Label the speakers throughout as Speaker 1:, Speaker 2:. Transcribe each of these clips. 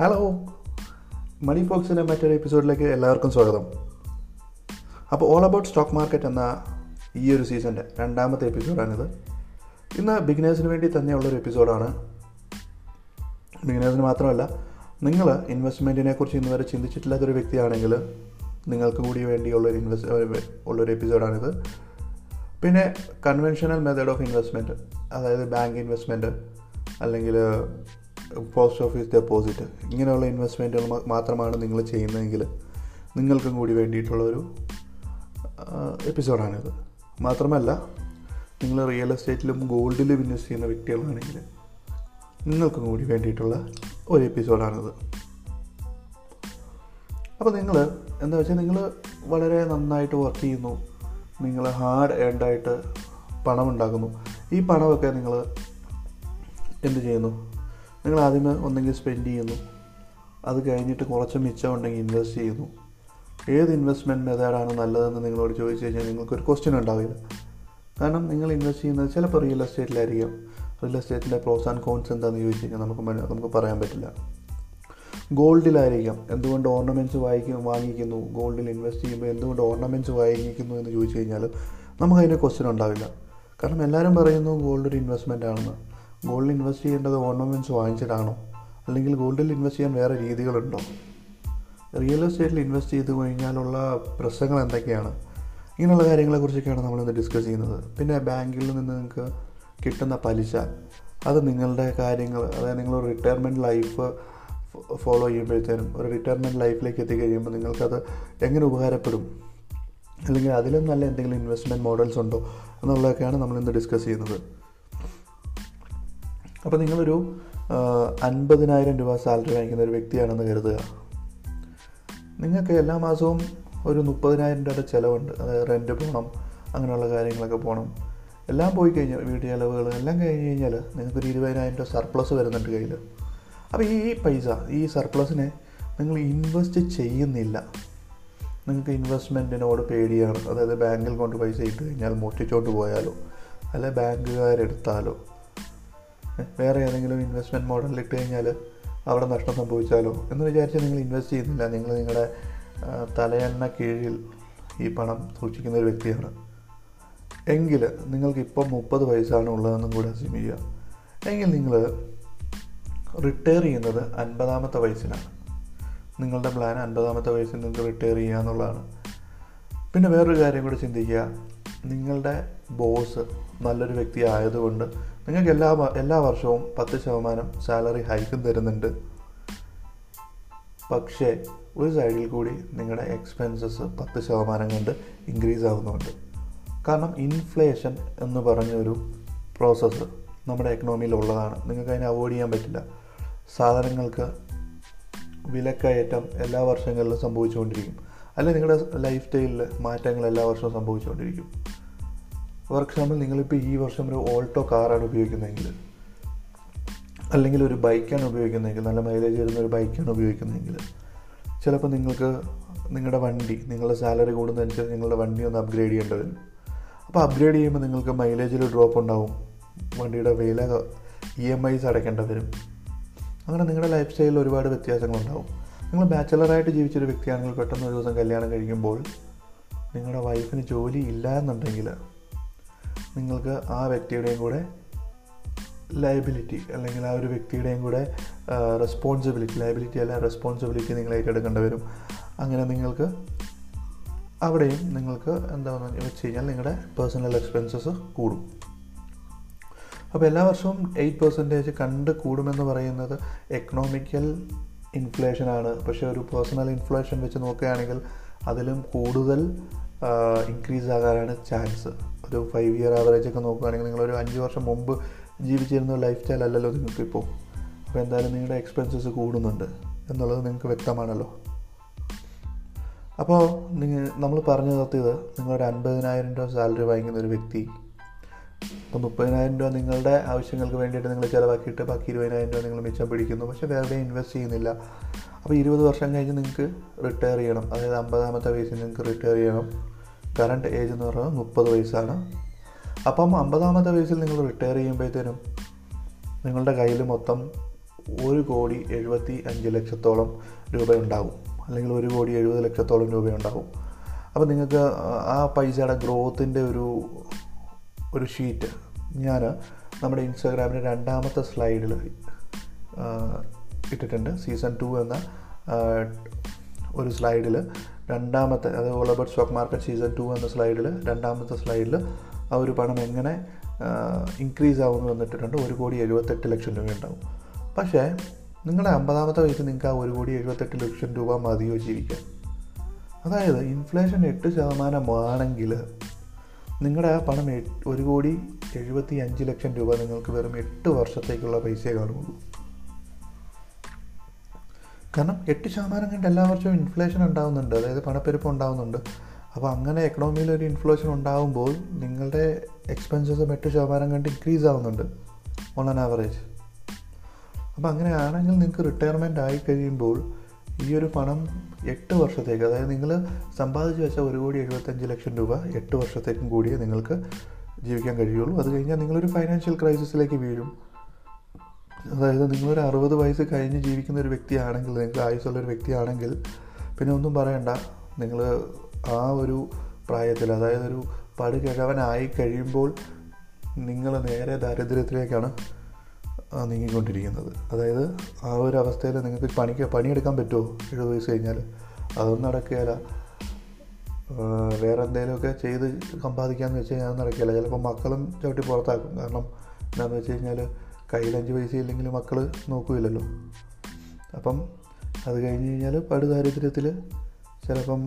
Speaker 1: Hello മണി ഫോക്സിന്റെ മറ്റൊരു എപ്പിസോഡിലേക്ക് എല്ലാവർക്കും സ്വാഗതം. അപ്പോൾ ഓൾ അബൌട്ട് സ്റ്റോക്ക് മാർക്കറ്റ് എന്ന ഈ ഒരു സീസണിന്റെ രണ്ടാമത്തെ എപ്പിസോഡാണിത് ഇന്ന് ബിഗിനേഴ്സിന് വേണ്ടി തന്നെയുള്ളൊരു എപ്പിസോഡാണ് ബിഗിനേഴ്സിന് മാത്രമല്ല നിങ്ങൾ ഇൻവെസ്റ്റ്മെന്റിനെ കുറിച്ച് ഇന്ന് വരെ ചിന്തിച്ചിട്ടില്ലാത്തൊരു വ്യക്തിയാണെങ്കിൽ നിങ്ങൾക്ക് കൂടി വേണ്ടിയുള്ളൊരു ഇൻവെസ്റ്റ് ഉള്ളൊരു എപ്പിസോഡാണിത് പിന്നെ കൺവെൻഷണൽ മെത്തേഡ് ഓഫ് ഇൻവെസ്റ്റ്മെന്റ് അതായത് ബാങ്ക് ഇൻവെസ്റ്റ്മെന്റ് അല്ലെങ്കിൽ പോസ്റ്റ് ഓഫീസ് ഡെപ്പോസിറ്റ് ഇങ്ങനെയുള്ള ഇൻവെസ്റ്റ്മെന്റുകൾ മാത്രമാണ് നിങ്ങൾ ചെയ്യുന്നതെങ്കിൽ നിങ്ങൾക്കും കൂടി വേണ്ടിയിട്ടുള്ള ഒരു എപ്പിസോഡാണിത് മാത്രമല്ല നിങ്ങൾ റിയൽ എസ്റ്റേറ്റിലും ഗോൾഡിലും ഇൻവെസ്റ്റ് ചെയ്യുന്ന വ്യക്തികളാണെങ്കിൽ നിങ്ങൾക്കും കൂടി വേണ്ടിയിട്ടുള്ള ഒരു എപ്പിസോഡാണിത് അപ്പോൾ നിങ്ങൾ എന്താ വെച്ചാൽ നിങ്ങൾ വളരെ നന്നായിട്ട് വർക്ക് ചെയ്യുന്നു. നിങ്ങൾ ഹാർഡ് ഏൺഡായിട്ട് പണം ഉണ്ടാക്കുന്നു ഈ പണമൊക്കെ നിങ്ങൾ എന്ത് ചെയ്യുന്നു? നിങ്ങൾ ആദ്യമേ ഒന്നെങ്കിൽ സ്പെൻഡ് ചെയ്യുന്നു. അത് കഴിഞ്ഞിട്ട് കുറച്ച് മിച്ചം ഉണ്ടെങ്കിൽ ഇൻവെസ്റ്റ് ചെയ്യുന്നു. ഏത് ഇൻവെസ്റ്റ്മെന്റ് മെത്തേഡാണ് നല്ലതെന്ന് നിങ്ങളോട് ചോദിച്ചു കഴിഞ്ഞാൽ നിങ്ങൾക്കൊരു ക്വസ്റ്റ്യൻ ഉണ്ടാവില്ല. കാരണം നിങ്ങൾ ഇൻവെസ്റ്റ് ചെയ്യുന്നത് ചിലപ്പോൾ റിയൽ എസ്റ്റേറ്റിലായിരിക്കാം റിയൽ എസ്റ്റേറ്റിന്റെ പ്രോസ് ആൻഡ് കോൺസ് എന്താണെന്ന് ചോദിച്ചു കഴിഞ്ഞാൽ നമുക്ക് നമുക്ക് പറയാൻ പറ്റില്ല. ഗോൾഡിലായിരിക്കാം എന്തുകൊണ്ട് ഓർണമെന്റ്സ് വാങ്ങിക്കും വാങ്ങിക്കുന്നു? ഗോൾഡിൽ ഇൻവെസ്റ്റ് ചെയ്യുമ്പോൾ എന്തുകൊണ്ട് ഓർണമെന്റ്സ് വാങ്ങിക്കുന്നു എന്ന് ചോദിച്ചു കഴിഞ്ഞാൽ നമുക്കതിന്റെ ക്വസ്റ്റ്യൻ ഉണ്ടാവില്ല. കാരണം എല്ലാവരും പറയുന്നു ഗോൾഡ് ഒരു ഇൻവെസ്റ്റ്മെന്റ് ആണെന്ന്. ഗോൾഡിൽ ഇൻവെസ്റ്റ് ചെയ്യേണ്ടത് ഓർണമെന്റ്സ് വാങ്ങിച്ചിട്ടാണോ? അല്ലെങ്കിൽ ഗോൾഡിൽ ഇൻവെസ്റ്റ് ചെയ്യാൻ വേറെ രീതികളുണ്ടോ? റിയൽ എസ്റ്റേറ്റിൽ ഇൻവെസ്റ്റ് ചെയ്ത് കഴിഞ്ഞാലുള്ള പ്രശ്നങ്ങൾ എന്തൊക്കെയാണ്? ഇങ്ങനെയുള്ള കാര്യങ്ങളെക്കുറിച്ചൊക്കെയാണ് നമ്മളിന്ന് ഡിസ്കസ് ചെയ്യുന്നത്. പിന്നെ ബാങ്കിൽ നിന്ന് നിങ്ങൾക്ക് കിട്ടുന്ന പലിശ അത് നിങ്ങളുടെ കാര്യങ്ങൾ അതായത് നിങ്ങൾ റിട്ടയർമെന്റ് ലൈഫ് ഫോളോ ചെയ്യുമ്പോഴത്തേനും ഒരു റിട്ടയർമെന്റ് ലൈഫിലേക്ക് എത്തിക്കഴിയുമ്പോൾ നിങ്ങൾക്കത് എങ്ങനെ ഉപകാരപ്പെടും? അല്ലെങ്കിൽ അതിലും നല്ല എന്തെങ്കിലും ഇൻവെസ്റ്റ്മെന്റ് മോഡൽസ് ഉണ്ടോ? എന്നുള്ളതൊക്കെയാണ് നമ്മളിന്ന് ഡിസ്കസ് ചെയ്യുന്നത്. അപ്പോൾ നിങ്ങളൊരു അൻപതിനായിരം രൂപ സാലറി വാങ്ങിക്കുന്ന ഒരു വ്യക്തിയാണെന്ന് കരുതുക. നിങ്ങൾക്ക് എല്ലാ മാസവും ഒരു മുപ്പതിനായിരം രൂപയുടെ ചിലവുണ്ട്. അതായത് റെന്റ് പോകണം അങ്ങനെയുള്ള കാര്യങ്ങളൊക്കെ പോകണം എല്ലാം പോയി കഴിഞ്ഞാൽ വീട് ചിലവുകൾ എല്ലാം കഴിഞ്ഞ് കഴിഞ്ഞാൽ നിങ്ങൾക്കൊരു ഇരുപതിനായിരം രൂപ സർപ്ലസ് വരുന്നുണ്ട് കയ്യിൽ അപ്പോൾ ഈ പൈസ ഈ സർപ്ലസിനെ നിങ്ങൾ ഇൻവെസ്റ്റ് ചെയ്യുന്നില്ല. നിങ്ങൾക്ക് ഇൻവെസ്റ്റ്മെന്റിനോട് പേടിയാണ്. അതായത് ബാങ്കിൽ കൊണ്ട് പൈസ ഇട്ട് കഴിഞ്ഞാൽ മുറ്റിച്ചോണ്ട് പോയാലോ അല്ലെ ബാങ്കുകാരെടുത്താലോ വേറെ ഏതെങ്കിലും ഇൻവെസ്റ്റ്മെന്റ് മോഡലിൽ ഇട്ട് കഴിഞ്ഞാൽ അവിടെ നഷ്ടം സംഭവിച്ചാലോ എന്ന് വിചാരിച്ച് നിങ്ങൾ ഇൻവെസ്റ്റ് ചെയ്യുന്നില്ല. നിങ്ങൾ നിങ്ങളുടെ തലയെണ്ണ കീഴിൽ ഈ പണം സൂക്ഷിക്കുന്ന ഒരു വ്യക്തിയാണ്. എങ്കിൽ നിങ്ങൾക്ക് ഇപ്പം മുപ്പത് വയസ്സാണ് ഉള്ളതെന്നും കൂടെ അസ്യൂം ചെയ്യുക. എങ്കിൽ നിങ്ങൾ റിട്ടയർ ചെയ്യുന്നത് അൻപതാമത്തെ വയസ്സിലാണ് നിങ്ങളുടെ പ്ലാൻ അൻപതാമത്തെ വയസ്സിൽ നിങ്ങൾക്ക് റിട്ടയർ ചെയ്യുക എന്നുള്ളതാണ്. പിന്നെ വേറൊരു കാര്യം കൂടി ചിന്തിക്കുക. നിങ്ങളുടെ ബോസ് നല്ലൊരു വ്യക്തി ആയതുകൊണ്ട് നിങ്ങൾക്ക് എല്ലാ എല്ലാ വർഷവും പത്ത് ശതമാനം സാലറി ഹൈക്കും തരുന്നുണ്ട്. പക്ഷേ ഒരു സൈഡിൽ കൂടി നിങ്ങളുടെ എക്സ്പെൻസസ് പത്ത് ശതമാനം കൊണ്ട് ഇൻക്രീസ് ആവുന്നുണ്ട്. കാരണം ഇൻഫ്ലേഷൻ എന്ന് പറഞ്ഞൊരു പ്രോസസ്സ് നമ്മുടെ എക്കണോമിയിൽ ഉള്ളതാണ്. നിങ്ങൾക്ക് അതിനെ അവോയ്ഡ് ചെയ്യാൻ പറ്റില്ല. സാധനങ്ങൾക്ക് വിലക്കയറ്റം എല്ലാ വർഷങ്ങളിലും സംഭവിച്ചുകൊണ്ടിരിക്കും. അല്ലെങ്കിൽ നിങ്ങളുടെ ലൈഫ് സ്റ്റൈലിൽ മാറ്റങ്ങൾ എല്ലാ വർഷവും സംഭവിച്ചുകൊണ്ടിരിക്കും. വർക്ക് എക്സാമ്പിൾ നിങ്ങളിപ്പോൾ ഈ വർഷം ഒരു ഓൾട്ടോ കാറാണ് ഉപയോഗിക്കുന്നതെങ്കിൽ അല്ലെങ്കിൽ ഒരു ബൈക്കാണ് ഉപയോഗിക്കുന്നതെങ്കിൽ നല്ല മൈലേജ് വരുന്ന ഒരു ബൈക്കാണ് ഉപയോഗിക്കുന്നതെങ്കിൽ ചിലപ്പോൾ നിങ്ങൾക്ക് നിങ്ങളുടെ വണ്ടി നിങ്ങളുടെ സാലറി കൂടുന്നതനുസരിച്ച് നിങ്ങളുടെ വണ്ടി ഒന്ന് അപ്ഗ്രേഡ് ചെയ്യേണ്ടി വരും. അപ്പോൾ അപ്ഗ്രേഡ് ചെയ്യുമ്പോൾ നിങ്ങൾക്ക് മൈലേജിൽ ഡ്രോപ്പ് ഉണ്ടാവും. വണ്ടിയുടെ വില ഇ എം ഐസ് അടയ്ക്കേണ്ടി വരും. അങ്ങനെ നിങ്ങളുടെ ലൈഫ് സ്റ്റൈലിൽ ഒരുപാട് വ്യത്യാസങ്ങളുണ്ടാവും. നിങ്ങൾ ബാച്ചലറായിട്ട് ജീവിച്ചൊരു വ്യക്തിയാണെങ്കിൽ പെട്ടെന്ന് ഒരു ദിവസം കല്യാണം കഴിക്കുമ്പോൾ നിങ്ങളുടെ വൈഫിന് ജോലി ഇല്ല എന്നുണ്ടെങ്കിൽ നിങ്ങൾക്ക് ആ വ്യക്തിയുടെയും കൂടെ ലയബിലിറ്റി അല്ലെങ്കിൽ ആ ഒരു വ്യക്തിയുടെയും കൂടെ റെസ്പോൺസിബിലിറ്റി ലയബിലിറ്റി അല്ല റെസ്പോൺസിബിലിറ്റി നിങ്ങൾ ഏറ്റെടുക്കേണ്ടി വരും. അങ്ങനെ നിങ്ങൾക്ക് അവിടെയും നിങ്ങൾക്ക് എന്താണെന്ന് വെച്ച് കഴിഞ്ഞാൽ നിങ്ങളുടെ പേഴ്സണൽ എക്സ്പെൻസസ് കൂടും. അപ്പോൾ എല്ലാ വർഷവും എയ്റ്റ് പെർസെന്റേജ് കണ്ട് കൂടുമെന്ന് പറയുന്നത് എക്കണോമിക്കൽ ഇൻഫ്ലേഷനാണ് പക്ഷേ ഒരു പേഴ്സണൽ ഇൻഫ്ലേഷൻ വെച്ച് നോക്കുകയാണെങ്കിൽ അതിലും കൂടുതൽ ഇൻക്രീസ് ആകാനാണ് ചാൻസ് ഒരു ഫൈവ് ഇയർ ആവറേജ് ഒക്കെ നോക്കുകയാണെങ്കിൽ നിങ്ങളൊരു അഞ്ച് വർഷം മുമ്പ് ജീവിച്ചിരുന്ന ലൈഫ് സ്റ്റൈൽ അല്ലല്ലോ നിങ്ങൾക്കിപ്പോൾ അപ്പോൾ എന്തായാലും നിങ്ങളുടെ എക്സ്പെൻസസ് കൂടുന്നുണ്ട് എന്നുള്ളത് നിങ്ങൾക്ക് വ്യക്തമാണല്ലോ. അപ്പോൾ നിങ്ങൾ നമ്മൾ പറഞ്ഞു നിർത്തിയത് നിങ്ങളൊരു അൻപതിനായിരം രൂപ സാലറി വാങ്ങിക്കുന്ന ഒരു വ്യക്തി. അപ്പോൾ മുപ്പതിനായിരം രൂപ നിങ്ങളുടെ ആവശ്യങ്ങൾക്ക് വേണ്ടിയിട്ട് നിങ്ങൾ ചിലവാക്കിയിട്ട് ബാക്കി ഇരുപതിനായിരം രൂപ നിങ്ങൾ മിച്ചം പിടിക്കുന്നു. പക്ഷേ വേറെ ഇൻവെസ്റ്റ് ചെയ്യുന്നില്ല. അപ്പോൾ ഇരുപത് വർഷം കഴിഞ്ഞ് നിങ്ങൾക്ക് റിട്ടയർ ചെയ്യണം. അതായത് അമ്പതാമത്തെ വയസ്സിൽ നിങ്ങൾക്ക് റിട്ടയർ ചെയ്യണം. കറണ്ട് ഏജ് എന്ന് പറയുന്നത് മുപ്പത് വയസ്സാണ്. അപ്പം അമ്പതാമത്തെ വയസ്സിൽ നിങ്ങൾ റിട്ടയർ ചെയ്യുമ്പോഴത്തേനും നിങ്ങളുടെ കയ്യിൽ മൊത്തം ഒരു കോടി എഴുപത്തി അഞ്ച് ലക്ഷത്തോളം രൂപ ഉണ്ടാവും അല്ലെങ്കിൽ ഒരു കോടി എഴുപത് ലക്ഷത്തോളം രൂപ ഉണ്ടാവും അപ്പോൾ നിങ്ങൾക്ക് ആ പൈസയുടെ ഗ്രോത്തിന്റെ ഒരു ഒരു ഷീറ്റ് ഞാൻ നമ്മുടെ ഇൻസ്റ്റാഗ്രാമിന്റെ രണ്ടാമത്തെ സ്ലൈഡിൽ ഇട്ടിട്ടുണ്ട്. സീസൺ ടു എന്ന ഒരു സ്ലൈഡിൽ രണ്ടാമത്തെ അത് all about stock market season two എന്ന സ്ലൈഡിൽ രണ്ടാമത്തെ സ്ലൈഡിൽ ആ ഒരു പണം എങ്ങനെ ഇൻക്രീസ് ആവുമെന്ന് വന്നിട്ടുണ്ട് ഒരു കോടി എഴുപത്തെട്ട് ലക്ഷം രൂപ ഉണ്ടാവും. പക്ഷേ നിങ്ങളുടെ അമ്പതാമത്തെ വയസ്സിൽ നിങ്ങൾക്ക് ആ ഒരു കോടി എഴുപത്തെട്ട് ലക്ഷം രൂപ മതിയോ ജീവിക്കാൻ? അതായത് ഇൻഫ്ലേഷൻ എട്ട് ശതമാനമാണെങ്കിൽ നിങ്ങളുടെ ആ പണം ഒരു കോടി എഴുപത്തി അഞ്ച് ലക്ഷം രൂപ നിങ്ങൾക്ക് വെറും എട്ട് വർഷത്തേക്കുള്ള പൈസയെ കാണുള്ളൂ കാരണം എട്ട് ശതമാനം കണ്ട് എല്ലാ വർഷവും ഇൻഫ്ലേഷൻ ഉണ്ടാകുന്നുണ്ട് അതായത് പണപ്പെരുപ്പം ഉണ്ടാകുന്നുണ്ട് അപ്പോൾ അങ്ങനെ എക്കണോമിയിൽ ഒരു ഇൻഫ്ലേഷൻ ഉണ്ടാകുമ്പോൾ നിങ്ങളുടെ എക്സ്പെൻസസും എട്ട് ശതമാനം കണ്ട് ഇൻക്രീസ് ആവുന്നുണ്ട് ഓൺ ആൻ ആവറേജ് അപ്പോൾ അങ്ങനെയാണെങ്കിൽ നിങ്ങൾക്ക് റിട്ടയർമെന്റ് ആയി കഴിയുമ്പോൾ ഈ ഒരു പണം എട്ട് വർഷത്തേക്ക് അതായത് നിങ്ങൾ സമ്പാദിച്ച് വെച്ച ഒരു കോടി എഴുപത്തഞ്ച് ലക്ഷം രൂപ എട്ട് വർഷത്തേക്കും കൂടിയേ നിങ്ങൾക്ക് ജീവിക്കാൻ കഴിയുള്ളൂ. അത് കഴിഞ്ഞാൽ നിങ്ങളൊരു ഫൈനാൻഷ്യൽ ക്രൈസിസിലേക്ക് വീഴും. അതായത് നിങ്ങളൊരു അറുപത് വയസ്സ് കഴിഞ്ഞ് ജീവിക്കുന്ന ഒരു വ്യക്തിയാണെങ്കിൽ നിങ്ങൾക്ക് ആയുസ്സുള്ള ഒരു വ്യക്തിയാണെങ്കിൽ പിന്നെ ഒന്നും പറയണ്ട. നിങ്ങൾ ആ ഒരു പ്രായത്തിൽ അതായത് ഒരു പടുകിഴവനായി കഴിയുമ്പോൾ നിങ്ങൾ നേരെ ദാരിദ്ര്യത്തിലേക്കാണ് നീങ്ങിക്കൊണ്ടിരിക്കുന്നത്. അതായത് ആ ഒരു അവസ്ഥയിൽ നിങ്ങൾക്ക് പണിക്ക് പണിയെടുക്കാൻ പറ്റുമോ? എഴുപത് വയസ്സ് കഴിഞ്ഞാൽ. അതൊന്നും നടക്കുകയില്ല. വേറെ എന്തെങ്കിലുമൊക്കെ ചെയ്ത് സമ്പാദിക്കാമെന്ന് വെച്ച് കഴിഞ്ഞാൽ നടക്കില്ല ചിലപ്പോൾ മക്കളും ചവിട്ടി പുറത്താക്കും. കാരണം എന്താണെന്ന് വെച്ച് കഴിഞ്ഞാൽ കയ്യിൽ അഞ്ച് പൈസ ഇല്ലെങ്കിൽ മക്കൾ നോക്കില്ലല്ലോ. അപ്പം അത് കഴിഞ്ഞ് കഴിഞ്ഞാൽ പടുദാരിദ്ര്യത്തിൽ ചിലപ്പം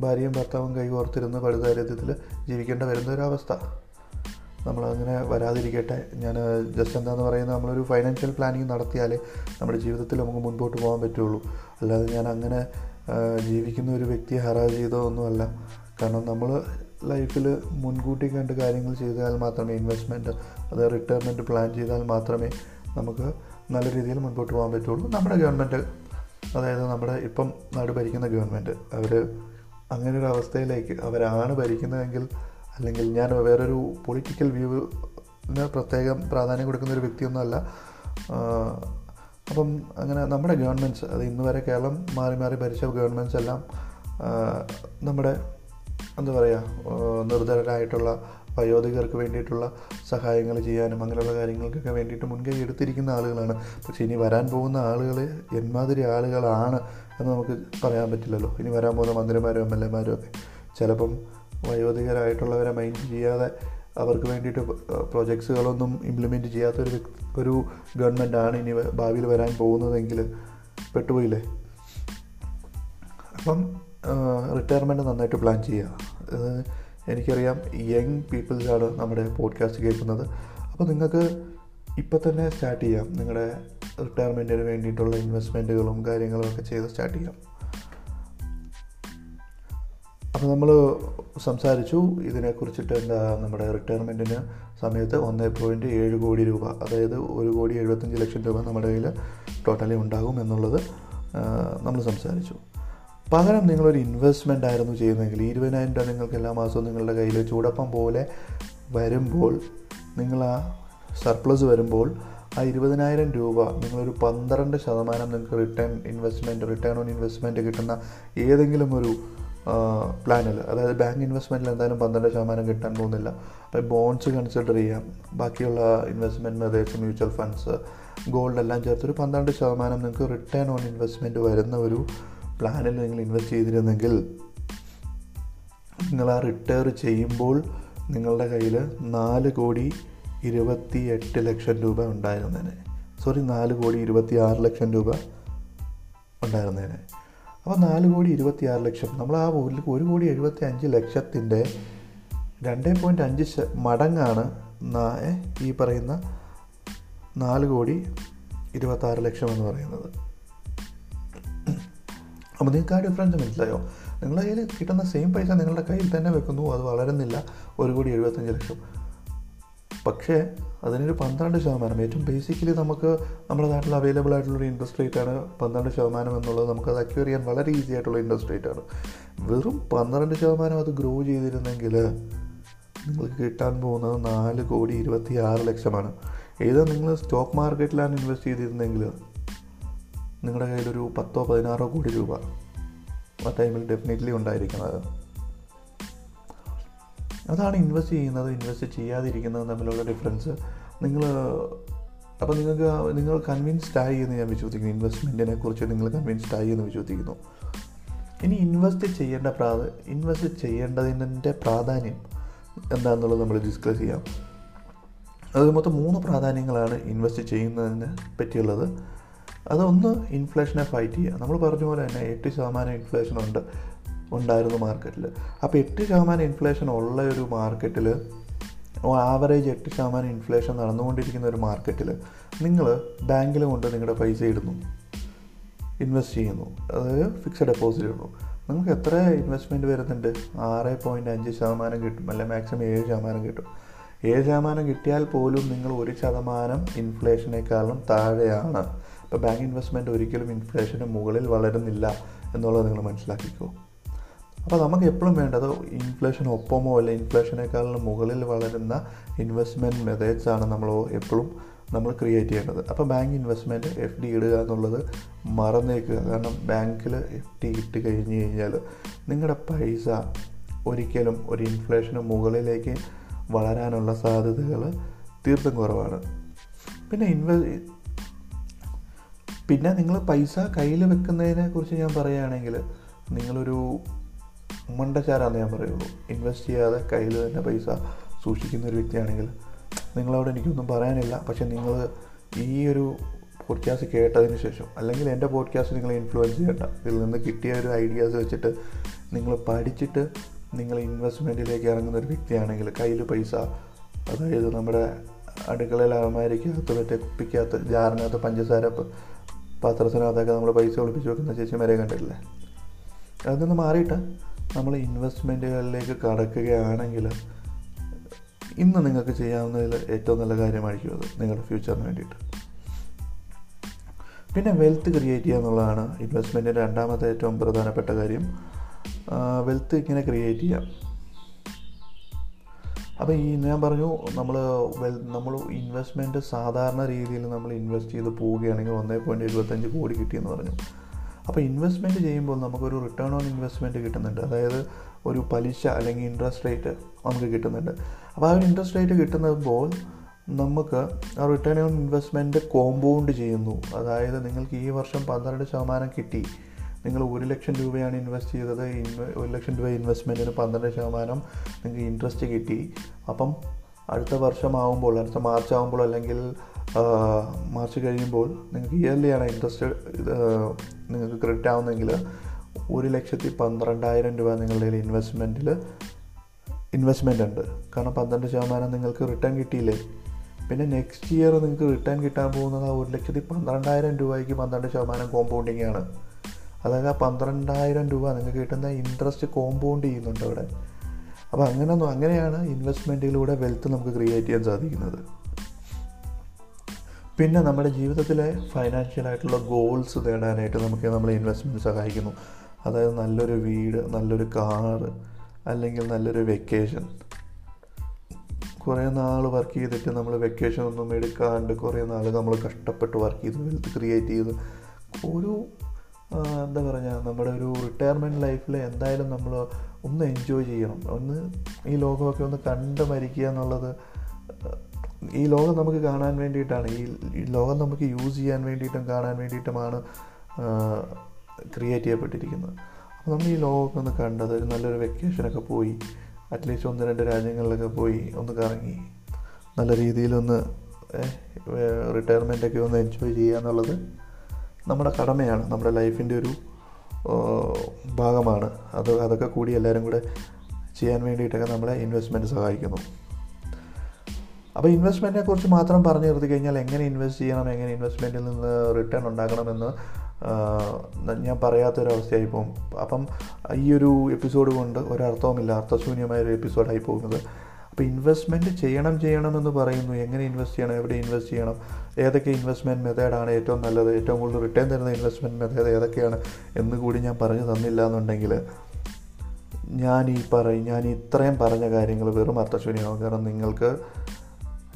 Speaker 1: ഭാര്യയും ഭർത്താവും കൈ ഓർത്തിരുന്ന് പടുദാരിദ്ര്യത്തിൽ ജീവിക്കേണ്ട വരുന്ന ഒരവസ്ഥ നമ്മളങ്ങനെ വരാതിരിക്കട്ടെ. ഞാൻ ജസ്റ്റ് എന്താണെന്ന് പറയുന്നത് നമ്മളൊരു ഫൈനാൻഷ്യൽ പ്ലാനിങ് നടത്തിയാലേ നമ്മുടെ ജീവിതത്തിൽ നമുക്ക് മുൻപോട്ട് പോകാൻ പറ്റുള്ളൂ. അല്ലാതെ ഞാൻ അങ്ങനെ ജീവിക്കുന്ന ഒരു വ്യക്തിയെ ഹറാജ് ചെയ്തോ ഒന്നുമല്ല. കാരണം നമ്മൾ ലൈഫിൽ മുൻകൂട്ടി കണ്ട് കാര്യങ്ങൾ ചെയ്താൽ മാത്രമേ ഇൻവെസ്റ്റ്മെന്റ് അത് റിട്ടയർമെന്റ് പ്ലാൻ ചെയ്താൽ മാത്രമേ നമുക്ക് നല്ല രീതിയിൽ മുൻപോട്ട് പോകാൻ പറ്റുള്ളൂ. നമ്മുടെ ഗവൺമെന്റ് അതായത് നമ്മുടെ ഇപ്പം നാട് ഭരിക്കുന്ന ഗവൺമെന്റ് അവർ അങ്ങനെ ഒരു അവസ്ഥയിലേക്ക് അവരാണ് ഭരിക്കുന്നതെങ്കിൽ അല്ലെങ്കിൽ ഞാൻ വേറൊരു പൊളിറ്റിക്കൽ വ്യൂവിന് പ്രത്യേകം പ്രാധാന്യം കൊടുക്കുന്ന ഒരു വ്യക്തിയൊന്നുമല്ല. അപ്പം അങ്ങനെ നമ്മുടെ ഗവൺമെന്റ്സ് അത് ഇന്ന് വരെ കേരളം മാറി മാറി ഭരിച്ച ഗവൺമെന്റ്സ് എല്ലാം നമ്മുടെ എന്താ പറയുക ആഹ് നിർധനരായിട്ടുള്ള വയോധികർക്ക് വേണ്ടിയിട്ടുള്ള സഹായങ്ങൾ ചെയ്യാനും അങ്ങനെയുള്ള കാര്യങ്ങൾക്കൊക്കെ വേണ്ടിയിട്ട് മുൻകൈ എടുത്തിരിക്കുന്ന ആളുകളാണ്. പക്ഷേ ഇനി വരാൻ പോകുന്ന ആളുകൾ എന്മാതിരി ആളുകളാണ് എന്ന് നമുക്ക് പറയാൻ പറ്റില്ലല്ലോ. ഇനി വരാൻ പോകുന്ന മന്ത്രിമാരും എം എൽ എമാരും ഒക്കെ ചിലപ്പം വയോധികരായിട്ടുള്ളവരെ മൈൻഡ് ചെയ്യാതെ അവർക്ക് വേണ്ടിയിട്ട് പ്രൊജക്ട്സുകളൊന്നും ഇംപ്ലിമെന്റ് ചെയ്യാത്തൊരു ഒരു ഗവൺമെന്റാണ് ഇനി ഭാവിയിൽ വരാൻ പോകുന്നതെങ്കിൽ പെട്ടുപോയില്ലേ? അപ്പം റിട്ടയർമെന്റ് നന്നായിട്ട് പ്ലാൻ ചെയ്യുക. എനിക്കറിയാം യങ് പീപ്പിൾസാണ് നമ്മുടെ പോഡ്കാസ്റ്റ് കേൾക്കുന്നത്. അപ്പോൾ നിങ്ങൾക്ക് ഇപ്പം തന്നെ സ്റ്റാർട്ട് ചെയ്യാം. നിങ്ങളുടെ റിട്ടയർമെന്റിന് വേണ്ടിയിട്ടുള്ള ഇൻവെസ്റ്റ്മെന്റുകളും കാര്യങ്ങളും ഒക്കെ ചെയ്ത് സ്റ്റാർട്ട് ചെയ്യാം. അപ്പോൾ നമ്മൾ സംസാരിച്ചു. ഇതിനെക്കുറിച്ചിട്ട് എന്താ നമ്മുടെ റിട്ടയർമെന്റിന് സമയത്ത് ഒന്ന് പോയിന്റ് ഏഴ് കോടി രൂപ അതായത് ഒരു കോടി എഴുപത്തഞ്ച് ലക്ഷം രൂപ നമ്മുടെ കയ്യിൽ ടോട്ടലി ഉണ്ടാകും എന്നുള്ളത് നമ്മൾ സംസാരിച്ചു. പകരം നിങ്ങളൊരു ഇൻവെസ്റ്റ്മെന്റ് ആയിരുന്നു ചെയ്യുന്നതെങ്കിൽ ഇരുപതിനായിരം രൂപ നിങ്ങൾക്ക് എല്ലാ മാസവും നിങ്ങളുടെ കയ്യിൽ ചൂടപ്പം പോലെ വരുമ്പോൾ നിങ്ങൾ ആ സർപ്ലസ് വരുമ്പോൾ ആ ഇരുപതിനായിരം രൂപ നിങ്ങളൊരു പന്ത്രണ്ട് ശതമാനം നിങ്ങൾക്ക് return investment return on investment കിട്ടുന്ന ഏതെങ്കിലും ഒരു പ്ലാനിൽ അതായത് ബാങ്ക് ഇൻവെസ്റ്റ്മെന്റിൽ എന്തായാലും പന്ത്രണ്ട് ശതമാനം കിട്ടാൻ പോകുന്നില്ല. അപ്പോൾ ബോൺസ് കൺസിഡർ ചെയ്യാം. ബാക്കിയുള്ള investment methods mutual funds gold എല്ലാം ചേർത്തൊരു പന്ത്രണ്ട് ശതമാനം നിങ്ങൾക്ക് റിട്ടേൺ ഓൺ ഇൻവെസ്റ്റ്മെന്റ് വരുന്ന ഒരു പ്ലാനിൽ നിങ്ങൾ ഇൻവെസ്റ്റ് ചെയ്തിരുന്നെങ്കിൽ നിങ്ങൾ ആ റിട്ടയർ ചെയ്യുമ്പോൾ നിങ്ങളുടെ കയ്യിൽ നാല് കോടി ഇരുപത്തി എട്ട് ലക്ഷം രൂപ ഉണ്ടായിരുന്നേനെ. സോറി നാല് കോടി ഇരുപത്തി ആറ് ലക്ഷം രൂപ ഉണ്ടായിരുന്നേനെ. അപ്പോൾ നാല് കോടി ഇരുപത്തി ആറ് ലക്ഷം നമ്മൾ ആ ഒരു ഒരു കോടി എഴുപത്തി അഞ്ച് ലക്ഷത്തിന്റെ രണ്ട് പോയിന്റ് അഞ്ച് മടങ്ങാണ് ഈ പറയുന്ന നാല് കോടി ഇരുപത്താറ് ലക്ഷം എന്ന് പറയുന്നത്. അപ്പോൾ നിങ്ങൾക്ക് ആ ഡിഫറൻസ് മനസ്സിലായോ? നിങ്ങളുടെ കയ്യിൽ കിട്ടുന്ന സെയിം പൈസ നിങ്ങളുടെ കയ്യിൽ തന്നെ വെക്കുന്നു അത് വളരുന്നില്ല. ഒരു കോടി എഴുപത്തഞ്ച് ലക്ഷം. പക്ഷേ അതിനൊരു പന്ത്രണ്ട് ശതമാനം ഏറ്റവും ബേസിക്കലി നമുക്ക് നമ്മുടെ നാട്ടിൽ അവൈലബിൾ ആയിട്ടുള്ളൊരു ഇൻട്രസ്റ്റ് റേറ്റ് ആണ് പന്ത്രണ്ട് ശതമാനം എന്നുള്ളത് നമുക്കത് അക്യൂർ ചെയ്യാൻ വളരെ ഈസി ആയിട്ടുള്ള ഇൻട്രസ്റ്റ് റേറ്റ് ആണ്. വെറും പന്ത്രണ്ട് ശതമാനം അത് ഗ്രോ ചെയ്തിരുന്നെങ്കിൽ നിങ്ങൾക്ക് കിട്ടാൻ പോകുന്നത് നാല് കോടി ഇരുപത്തി ആറ് ലക്ഷമാണ്. ഏതാ നിങ്ങൾ സ്റ്റോക്ക് മാർക്കറ്റിലാണ് ഇൻവെസ്റ്റ് ചെയ്തിരുന്നെങ്കിൽ നിങ്ങളുടെ കയ്യിലൊരു പത്തോ പതിനാറോ കോടി രൂപ ആ ടൈമിൽ ഡെഫിനറ്റ്ലി ഉണ്ടായിരിക്കുന്നത് അതാണ് ഇൻവെസ്റ്റ് ചെയ്യുന്നത് ഇൻവെസ്റ്റ് ചെയ്യാതിരിക്കുന്നത് തമ്മിലുള്ള ഡിഫറൻസ് നിങ്ങൾ അപ്പോൾ നിങ്ങൾക്ക് നിങ്ങൾ കൺവിൻസ്ഡ് ആയി എന്ന് ഞാൻ വിശ്വസിക്കുന്നു. ഇൻവെസ്റ്റ്മെന്റിനെ കുറിച്ച് നിങ്ങൾ കൺവിൻസ്ഡ് ആയി എന്ന് വിശ്വസിക്കുന്നു. ഇനി ഇൻവെസ്റ്റ് ചെയ്യേണ്ട പ്രാധ ഇൻവെസ്റ്റ് ചെയ്യേണ്ടതിന്റെ പ്രാധാന്യം എന്താണെന്നുള്ളത് നമ്മൾ ഡിസ്കസ് ചെയ്യാം. അത് മൊത്തം മൂന്ന് പ്രാധാന്യങ്ങളാണ് ഇൻവെസ്റ്റ് ചെയ്യുന്നതിനെ പറ്റിയുള്ളത്. അതൊന്ന് ഇൻഫ്ലേഷനെ ഫൈറ്റ് ചെയ്യുക. നമ്മൾ പറഞ്ഞ പോലെ തന്നെ എട്ട് ശതമാനം ഇൻഫ്ലേഷൻ ഉണ്ട് ഉണ്ടായിരുന്നു മാർക്കറ്റിൽ അപ്പോൾ എട്ട് ശതമാനം ഇൻഫ്ലേഷൻ ഉള്ള ഒരു മാർക്കറ്റിൽ ആവറേജ് എട്ട് ശതമാനം ഇൻഫ്ലേഷൻ നടന്നുകൊണ്ടിരിക്കുന്ന ഒരു മാർക്കറ്റിൽ നിങ്ങൾ ബാങ്കിൽ കൊണ്ട് നിങ്ങളുടെ പൈസ ഇടുന്നു. ഇൻവെസ്റ്റ് ചെയ്യുന്നു. അതായത് ഫിക്സഡ് ഡെപ്പോസിറ്റ് ഇടുന്നു. നിങ്ങൾക്ക് എത്ര ഇൻവെസ്റ്റ്മെന്റ് വരുന്നുണ്ട്? ആറ് പോയിന്റ് അഞ്ച് ശതമാനം കിട്ടും അല്ലെങ്കിൽ മാക്സിമം ഏഴ് ശതമാനം കിട്ടും. ഏഴ് ശതമാനം കിട്ടിയാൽ പോലും നിങ്ങൾ ഒരു ശതമാനം ഇൻഫ്ലേഷനേക്കാളും താഴെയാണ്. ഇപ്പോൾ ബാങ്ക് ഇൻവെസ്റ്റ്മെന്റ് ഒരിക്കലും ഇൻഫ്ലേഷന് മുകളിൽ വളരുന്നില്ല എന്നുള്ളത് നിങ്ങൾ മനസ്സിലാക്കിക്കോ. അപ്പോൾ നമുക്ക് എപ്പോഴും വേണ്ടത് ഇൻഫ്ലേഷൻ ഒപ്പമോ അല്ലെ ഇൻഫ്ലേഷനേക്കാളും മുകളിൽ വളരുന്ന ഇൻവെസ്റ്റ്മെന്റ് മെത്തേഡ്സ് ആണ് നമ്മൾ എപ്പോഴും നമ്മൾ ക്രിയേറ്റ് ചെയ്യേണ്ടത്. അപ്പോൾ ബാങ്ക് ഇൻവെസ്റ്റ്മെന്റ് എഫ് ഡി ഇടുക എന്നുള്ളത് മറന്നേക്കുക. കാരണം ബാങ്കിൽ എഫ് ഡി ഇട്ട് കഴിഞ്ഞ് കഴിഞ്ഞാൽ നിങ്ങളുടെ പൈസ ഒരിക്കലും ഒരു ഇൻഫ്ലേഷന് മുകളിലേക്ക് വളരാനുള്ള സാധ്യതകൾ തീർത്തും കുറവാണ്. പിന്നെ ഇൻവെ പിന്നെ നിങ്ങൾ പൈസ കയ്യിൽ വെക്കുന്നതിനെ കുറിച്ച് ഞാൻ പറയുകയാണെങ്കിൽ നിങ്ങളൊരു മണ്ടച്ചാരാന്ന് ഞാൻ പറയുള്ളൂ. ഇൻവെസ്റ്റ് ചെയ്യാതെ കയ്യിൽ തന്നെ പൈസ സൂക്ഷിക്കുന്ന ഒരു വ്യക്തിയാണെങ്കിൽ നിങ്ങളവിടെ എനിക്കൊന്നും പറയാനില്ല. പക്ഷെ നിങ്ങൾ ഈ ഒരു പോഡ്കാസ്റ്റ് കേട്ടതിന് ശേഷം അല്ലെങ്കിൽ എന്റെ പോഡ്കാസ്റ്റ് നിങ്ങൾ ഇൻഫ്ലുവൻസ് ചെയ്യണ്ട. ഇതിൽ നിന്ന് കിട്ടിയ ഒരു ഐഡിയാസ് വെച്ചിട്ട് നിങ്ങൾ പഠിച്ചിട്ട് നിങ്ങൾ ഇൻവെസ്റ്റ്മെന്റിലേക്ക് ഇറങ്ങുന്ന ഒരു വ്യക്തിയാണെങ്കിൽ കയ്യിൽ പൈസ അതായത് നമ്മുടെ അടുക്കളയിൽ അലമാരിക്കകത്ത് മറ്റേ കുപ്പിക്കകത്ത് ജാറിനകത്ത് പഞ്ചസാര പാത്രത്തിനകത്തൊക്കെ നമ്മൾ പൈസ ഒളിപ്പിച്ച് വെക്കുന്ന ചേച്ചിമാരെ കണ്ടിട്ടില്ലേ? അതിൽ നിന്ന് മാറിയിട്ട്. നമ്മൾ ഇൻവെസ്റ്റ്മെന്റുകളിലേക്ക് കടക്കുകയാണെങ്കിൽ ഇന്ന് നിങ്ങൾക്ക് ചെയ്യാവുന്നതിൽ ഏറ്റവും നല്ല കാര്യമായിരിക്കും അത് നിങ്ങളുടെ ഫ്യൂച്ചറിന് വേണ്ടിയിട്ട്. പിന്നെ വെൽത്ത് ക്രിയേറ്റ് ചെയ്യുക എന്നുള്ളതാണ് ഇൻവെസ്റ്റ്മെന്റിന്റെ രണ്ടാമത്തെ ഏറ്റവും പ്രധാനപ്പെട്ട കാര്യം. വെൽത്ത് ഇങ്ങനെ ക്രിയേറ്റ് ചെയ്യാം. അപ്പോൾ ഈ ഞാൻ പറഞ്ഞു നമ്മൾ വെൽ നമ്മൾ ഇൻവെസ്റ്റ്മെന്റ് സാധാരണ രീതിയിൽ നമ്മൾ ഇൻവെസ്റ്റ് ചെയ്ത് പോവുകയാണെങ്കിൽ ഒന്നേ പോയിന്റ് എഴുപത്തഞ്ച് കോടി കിട്ടിയെന്ന് പറഞ്ഞു. അപ്പോൾ ഇൻവെസ്റ്റ്മെന്റ് ചെയ്യുമ്പോൾ നമുക്കൊരു റിട്ടേൺ ഓൺ ഇൻവെസ്റ്റ്മെന്റ് കിട്ടുന്നുണ്ട്. അതായത് ഒരു പലിശ അല്ലെങ്കിൽ ഇൻട്രസ്റ്റ് റേറ്റ് നമുക്ക് കിട്ടുന്നുണ്ട്. അപ്പോൾ ആ ഒരു ഇൻട്രസ്റ്റ് റേറ്റ് കിട്ടുമ്പോൾ നമുക്ക് ആ റിട്ടേൺ ഓൺ ഇൻവെസ്റ്റ്മെന്റ് കോമ്പൗണ്ട് ചെയ്യുന്നു. അതായത് നിങ്ങൾക്ക് ഈ വർഷം പന്ത്രണ്ട് ശതമാനം കിട്ടി. നിങ്ങൾ ഒരു ലക്ഷം രൂപയാണ് ഇൻവെസ്റ്റ് ചെയ്തത്. ഒരു ലക്ഷം രൂപ ഇൻവെസ്റ്റ്മെന്റിന് പന്ത്രണ്ട് ശതമാനം നിങ്ങൾക്ക് ഇൻട്രസ്റ്റ് കിട്ടി. അപ്പം അടുത്ത വർഷമാകുമ്പോൾ അടുത്ത മാർച്ച് ആകുമ്പോൾ അല്ലെങ്കിൽ മാർച്ച് കഴിയുമ്പോൾ നിങ്ങൾക്ക് ഇയർലി ആണ് ഇൻട്രസ്റ്റ് നിങ്ങൾക്ക് ക്രെഡിറ്റ് ആവുന്നെങ്കിൽ ഒരു ലക്ഷത്തി പന്ത്രണ്ടായിരം രൂപ നിങ്ങളുടെ ഇൻവെസ്റ്റ്മെന്റിൽ ഇൻവെസ്റ്റ്മെന്റ് ഉണ്ട്. കാരണം പന്ത്രണ്ട് ശതമാനം നിങ്ങൾക്ക് റിട്ടേൺ കിട്ടിയില്ലേ? പിന്നെ നെക്സ്റ്റ് ഇയർ നിങ്ങൾക്ക് റിട്ടേൺ കിട്ടാൻ പോകുന്നത് ആ ഒരു ലക്ഷത്തി പന്ത്രണ്ടായിരം രൂപയ്ക്ക് പന്ത്രണ്ട് ശതമാനം കോമ്പൗണ്ടിങ് ആണ്. അതായത് ആ പന്ത്രണ്ടായിരം രൂപ നിങ്ങൾക്ക് കിട്ടുന്ന ഇൻട്രസ്റ്റ് കോമ്പൗണ്ട് ചെയ്യുന്നുണ്ട് അവിടെ. അപ്പോൾ അങ്ങനെ അങ്ങനെയാണ് ഇൻവെസ്റ്റ്മെന്റിലൂടെ വെൽത്ത് നമുക്ക് ക്രിയേറ്റ് ചെയ്യാൻ സാധിക്കുന്നത്. പിന്നെ നമ്മുടെ ജീവിതത്തിലെ ഫൈനാൻഷ്യൽ ആയിട്ടുള്ള ഗോൾസ് നേടാനായിട്ട് നമുക്ക് നമ്മളെ ഇൻവെസ്റ്റ്മെന്റ് സഹായിക്കുന്നു. അതായത് നല്ലൊരു വീട് നല്ലൊരു കാറ് അല്ലെങ്കിൽ നല്ലൊരു വെക്കേഷൻ കുറേ നാൾ വർക്ക് ചെയ്തിട്ട് നമ്മൾ വെക്കേഷൻ ഒന്നും എടുക്കാണ്ട് കുറേ നാൾ നമ്മൾ കഷ്ടപ്പെട്ട് വർക്ക് ചെയ്ത് വെൽത്ത് ക്രിയേറ്റ് ചെയ്ത് ഒരു എന്താ പറയുക നമ്മുടെ ഒരു റിട്ടയർമെന്റ് ലൈഫിൽ എന്തായാലും നമ്മൾ ഒന്ന് എൻജോയ് ചെയ്യണം. ഒന്ന് ഈ ലോകമൊക്കെ ഒന്ന് കണ്ട് മരിക്കുക എന്നുള്ളത് ഈ ലോകം നമുക്ക് കാണാൻ വേണ്ടിയിട്ടാണ്. ഈ ലോകം നമുക്ക് യൂസ് ചെയ്യാൻ വേണ്ടിയിട്ടും കാണാൻ വേണ്ടിയിട്ടുമാണ് ക്രിയേറ്റ് ചെയ്യപ്പെട്ടിരിക്കുന്നത്. അപ്പോൾ നമ്മൾ ഈ ലോകമൊക്കെ ഒന്ന് കണ്ടത് ഒരു നല്ലൊരു വെക്കേഷനൊക്കെ പോയി അറ്റ്ലീസ്റ്റ് ഒന്ന് രണ്ട് രാജ്യങ്ങളിലൊക്കെ പോയി ഒന്ന് കറങ്ങി നല്ല രീതിയിലൊന്ന് റിട്ടയർമെന്റൊക്കെ ഒന്ന് എൻജോയ് ചെയ്യുക എന്നുള്ളത് നമ്മുടെ കടമയാണ് നമ്മുടെ ലൈഫിന്റെ ഒരു ഭാഗമാണ്. അത് അതൊക്കെ കൂടി എല്ലാവരും കൂടെ ചെയ്യാൻ വേണ്ടിയിട്ടൊക്കെ നമ്മളെ ഇൻവെസ്റ്റ്മെന്റ് സഹായിക്കുന്നു. അപ്പോൾ ഇൻവെസ്റ്റ്മെന്റിനെ കുറിച്ച് മാത്രം പറഞ്ഞു നിർത്തി കഴിഞ്ഞാൽ എങ്ങനെ ഇൻവെസ്റ്റ് ചെയ്യണം എങ്ങനെ ഇൻവെസ്റ്റ്മെന്റിൽ നിന്ന് റിട്ടേൺ ഉണ്ടാക്കണമെന്ന് ഞാൻ പറയാത്തൊരവസ്ഥയായി പോകും. അപ്പം ഈ ഒരു എപ്പിസോഡ് കൊണ്ട് ഒരർത്ഥവുമില്ല അർത്ഥശൂന്യമായ ഒരു എപ്പിസോഡായി പോകുന്നത്. അപ്പോൾ ഇൻവെസ്റ്റ്മെന്റ് ചെയ്യണം ചെയ്യണം എന്ന് പറയുന്നു. എങ്ങനെ ഇൻവെസ്റ്റ് ചെയ്യണം എവിടെ ഇൻവെസ്റ്റ് ചെയ്യണം ഏതൊക്കെ ഇൻവെസ്റ്റ്മെന്റ് മെത്തേഡാണ് ഏറ്റവും നല്ലത് ഏറ്റവും കൂടുതൽ റിട്ടേൺ തരുന്ന ഇൻവെസ്റ്റ്മെന്റ് മെത്തേഡ് ഏതൊക്കെയാണ് എന്ന് കൂടി ഞാൻ പറഞ്ഞു തന്നില്ല എന്നുണ്ടെങ്കിൽ ഞാൻ ഈ പറയും ഞാൻ ഇത്രയും പറഞ്ഞ കാര്യങ്ങൾ വെറും അർത്ഥശൂന്യമാകും കാരണം നിങ്ങൾക്ക്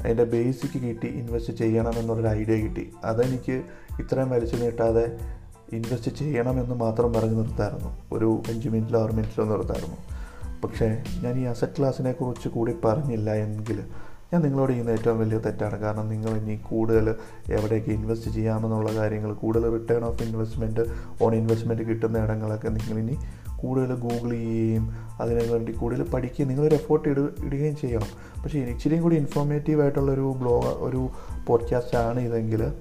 Speaker 1: അതിന്റെ ബേസിക് കിട്ടി ഇൻവെസ്റ്റ് ചെയ്യണം എന്നുള്ളൊരു ഐഡിയ കിട്ടി. അതെനിക്ക് ഇത്രയും വലിച്ചു നീട്ടാതെ ഇൻവെസ്റ്റ് ചെയ്യണമെന്ന് മാത്രം പറഞ്ഞു നിർത്തായിരുന്നു. ഒരു അഞ്ച് മിനിറ്റിലോ ആറ് മിനിറ്റിലോ നിർത്തായിരുന്നു. പക്ഷേ ഞാൻ ഈ അസറ്റ് ക്ലാസ്സിനെ കുറിച്ച് കൂടി പറഞ്ഞില്ല എങ്കിൽ ഞാൻ നിങ്ങളോട് ചെയ്യുന്ന ഏറ്റവും വലിയ തെറ്റാണ്. കാരണം നിങ്ങൾ ഇനി കൂടുതൽ എവിടേക്ക് ഇൻവെസ്റ്റ് ചെയ്യാമെന്നുള്ള കാര്യങ്ങൾ കൂടുതൽ return of investment on investment കിട്ടുന്ന ഇടങ്ങളൊക്കെ നിങ്ങളിനി കൂടുതൽ ഗൂഗിൾ ചെയ്യുകയും അതിനു വേണ്ടി കൂടുതൽ പഠിക്കുകയും നിങ്ങളൊരു എഫോർട്ട് ഇട ഇടുകയും ചെയ്യണം. പക്ഷേ ഇച്ചിരിയും കൂടി ഇൻഫോർമേറ്റീവ് ആയിട്ടുള്ളൊരു ബ്ലോഗ് ഒരു പോഡ്കാസ്റ്റ് ആണ് ഇതെങ്കിൽ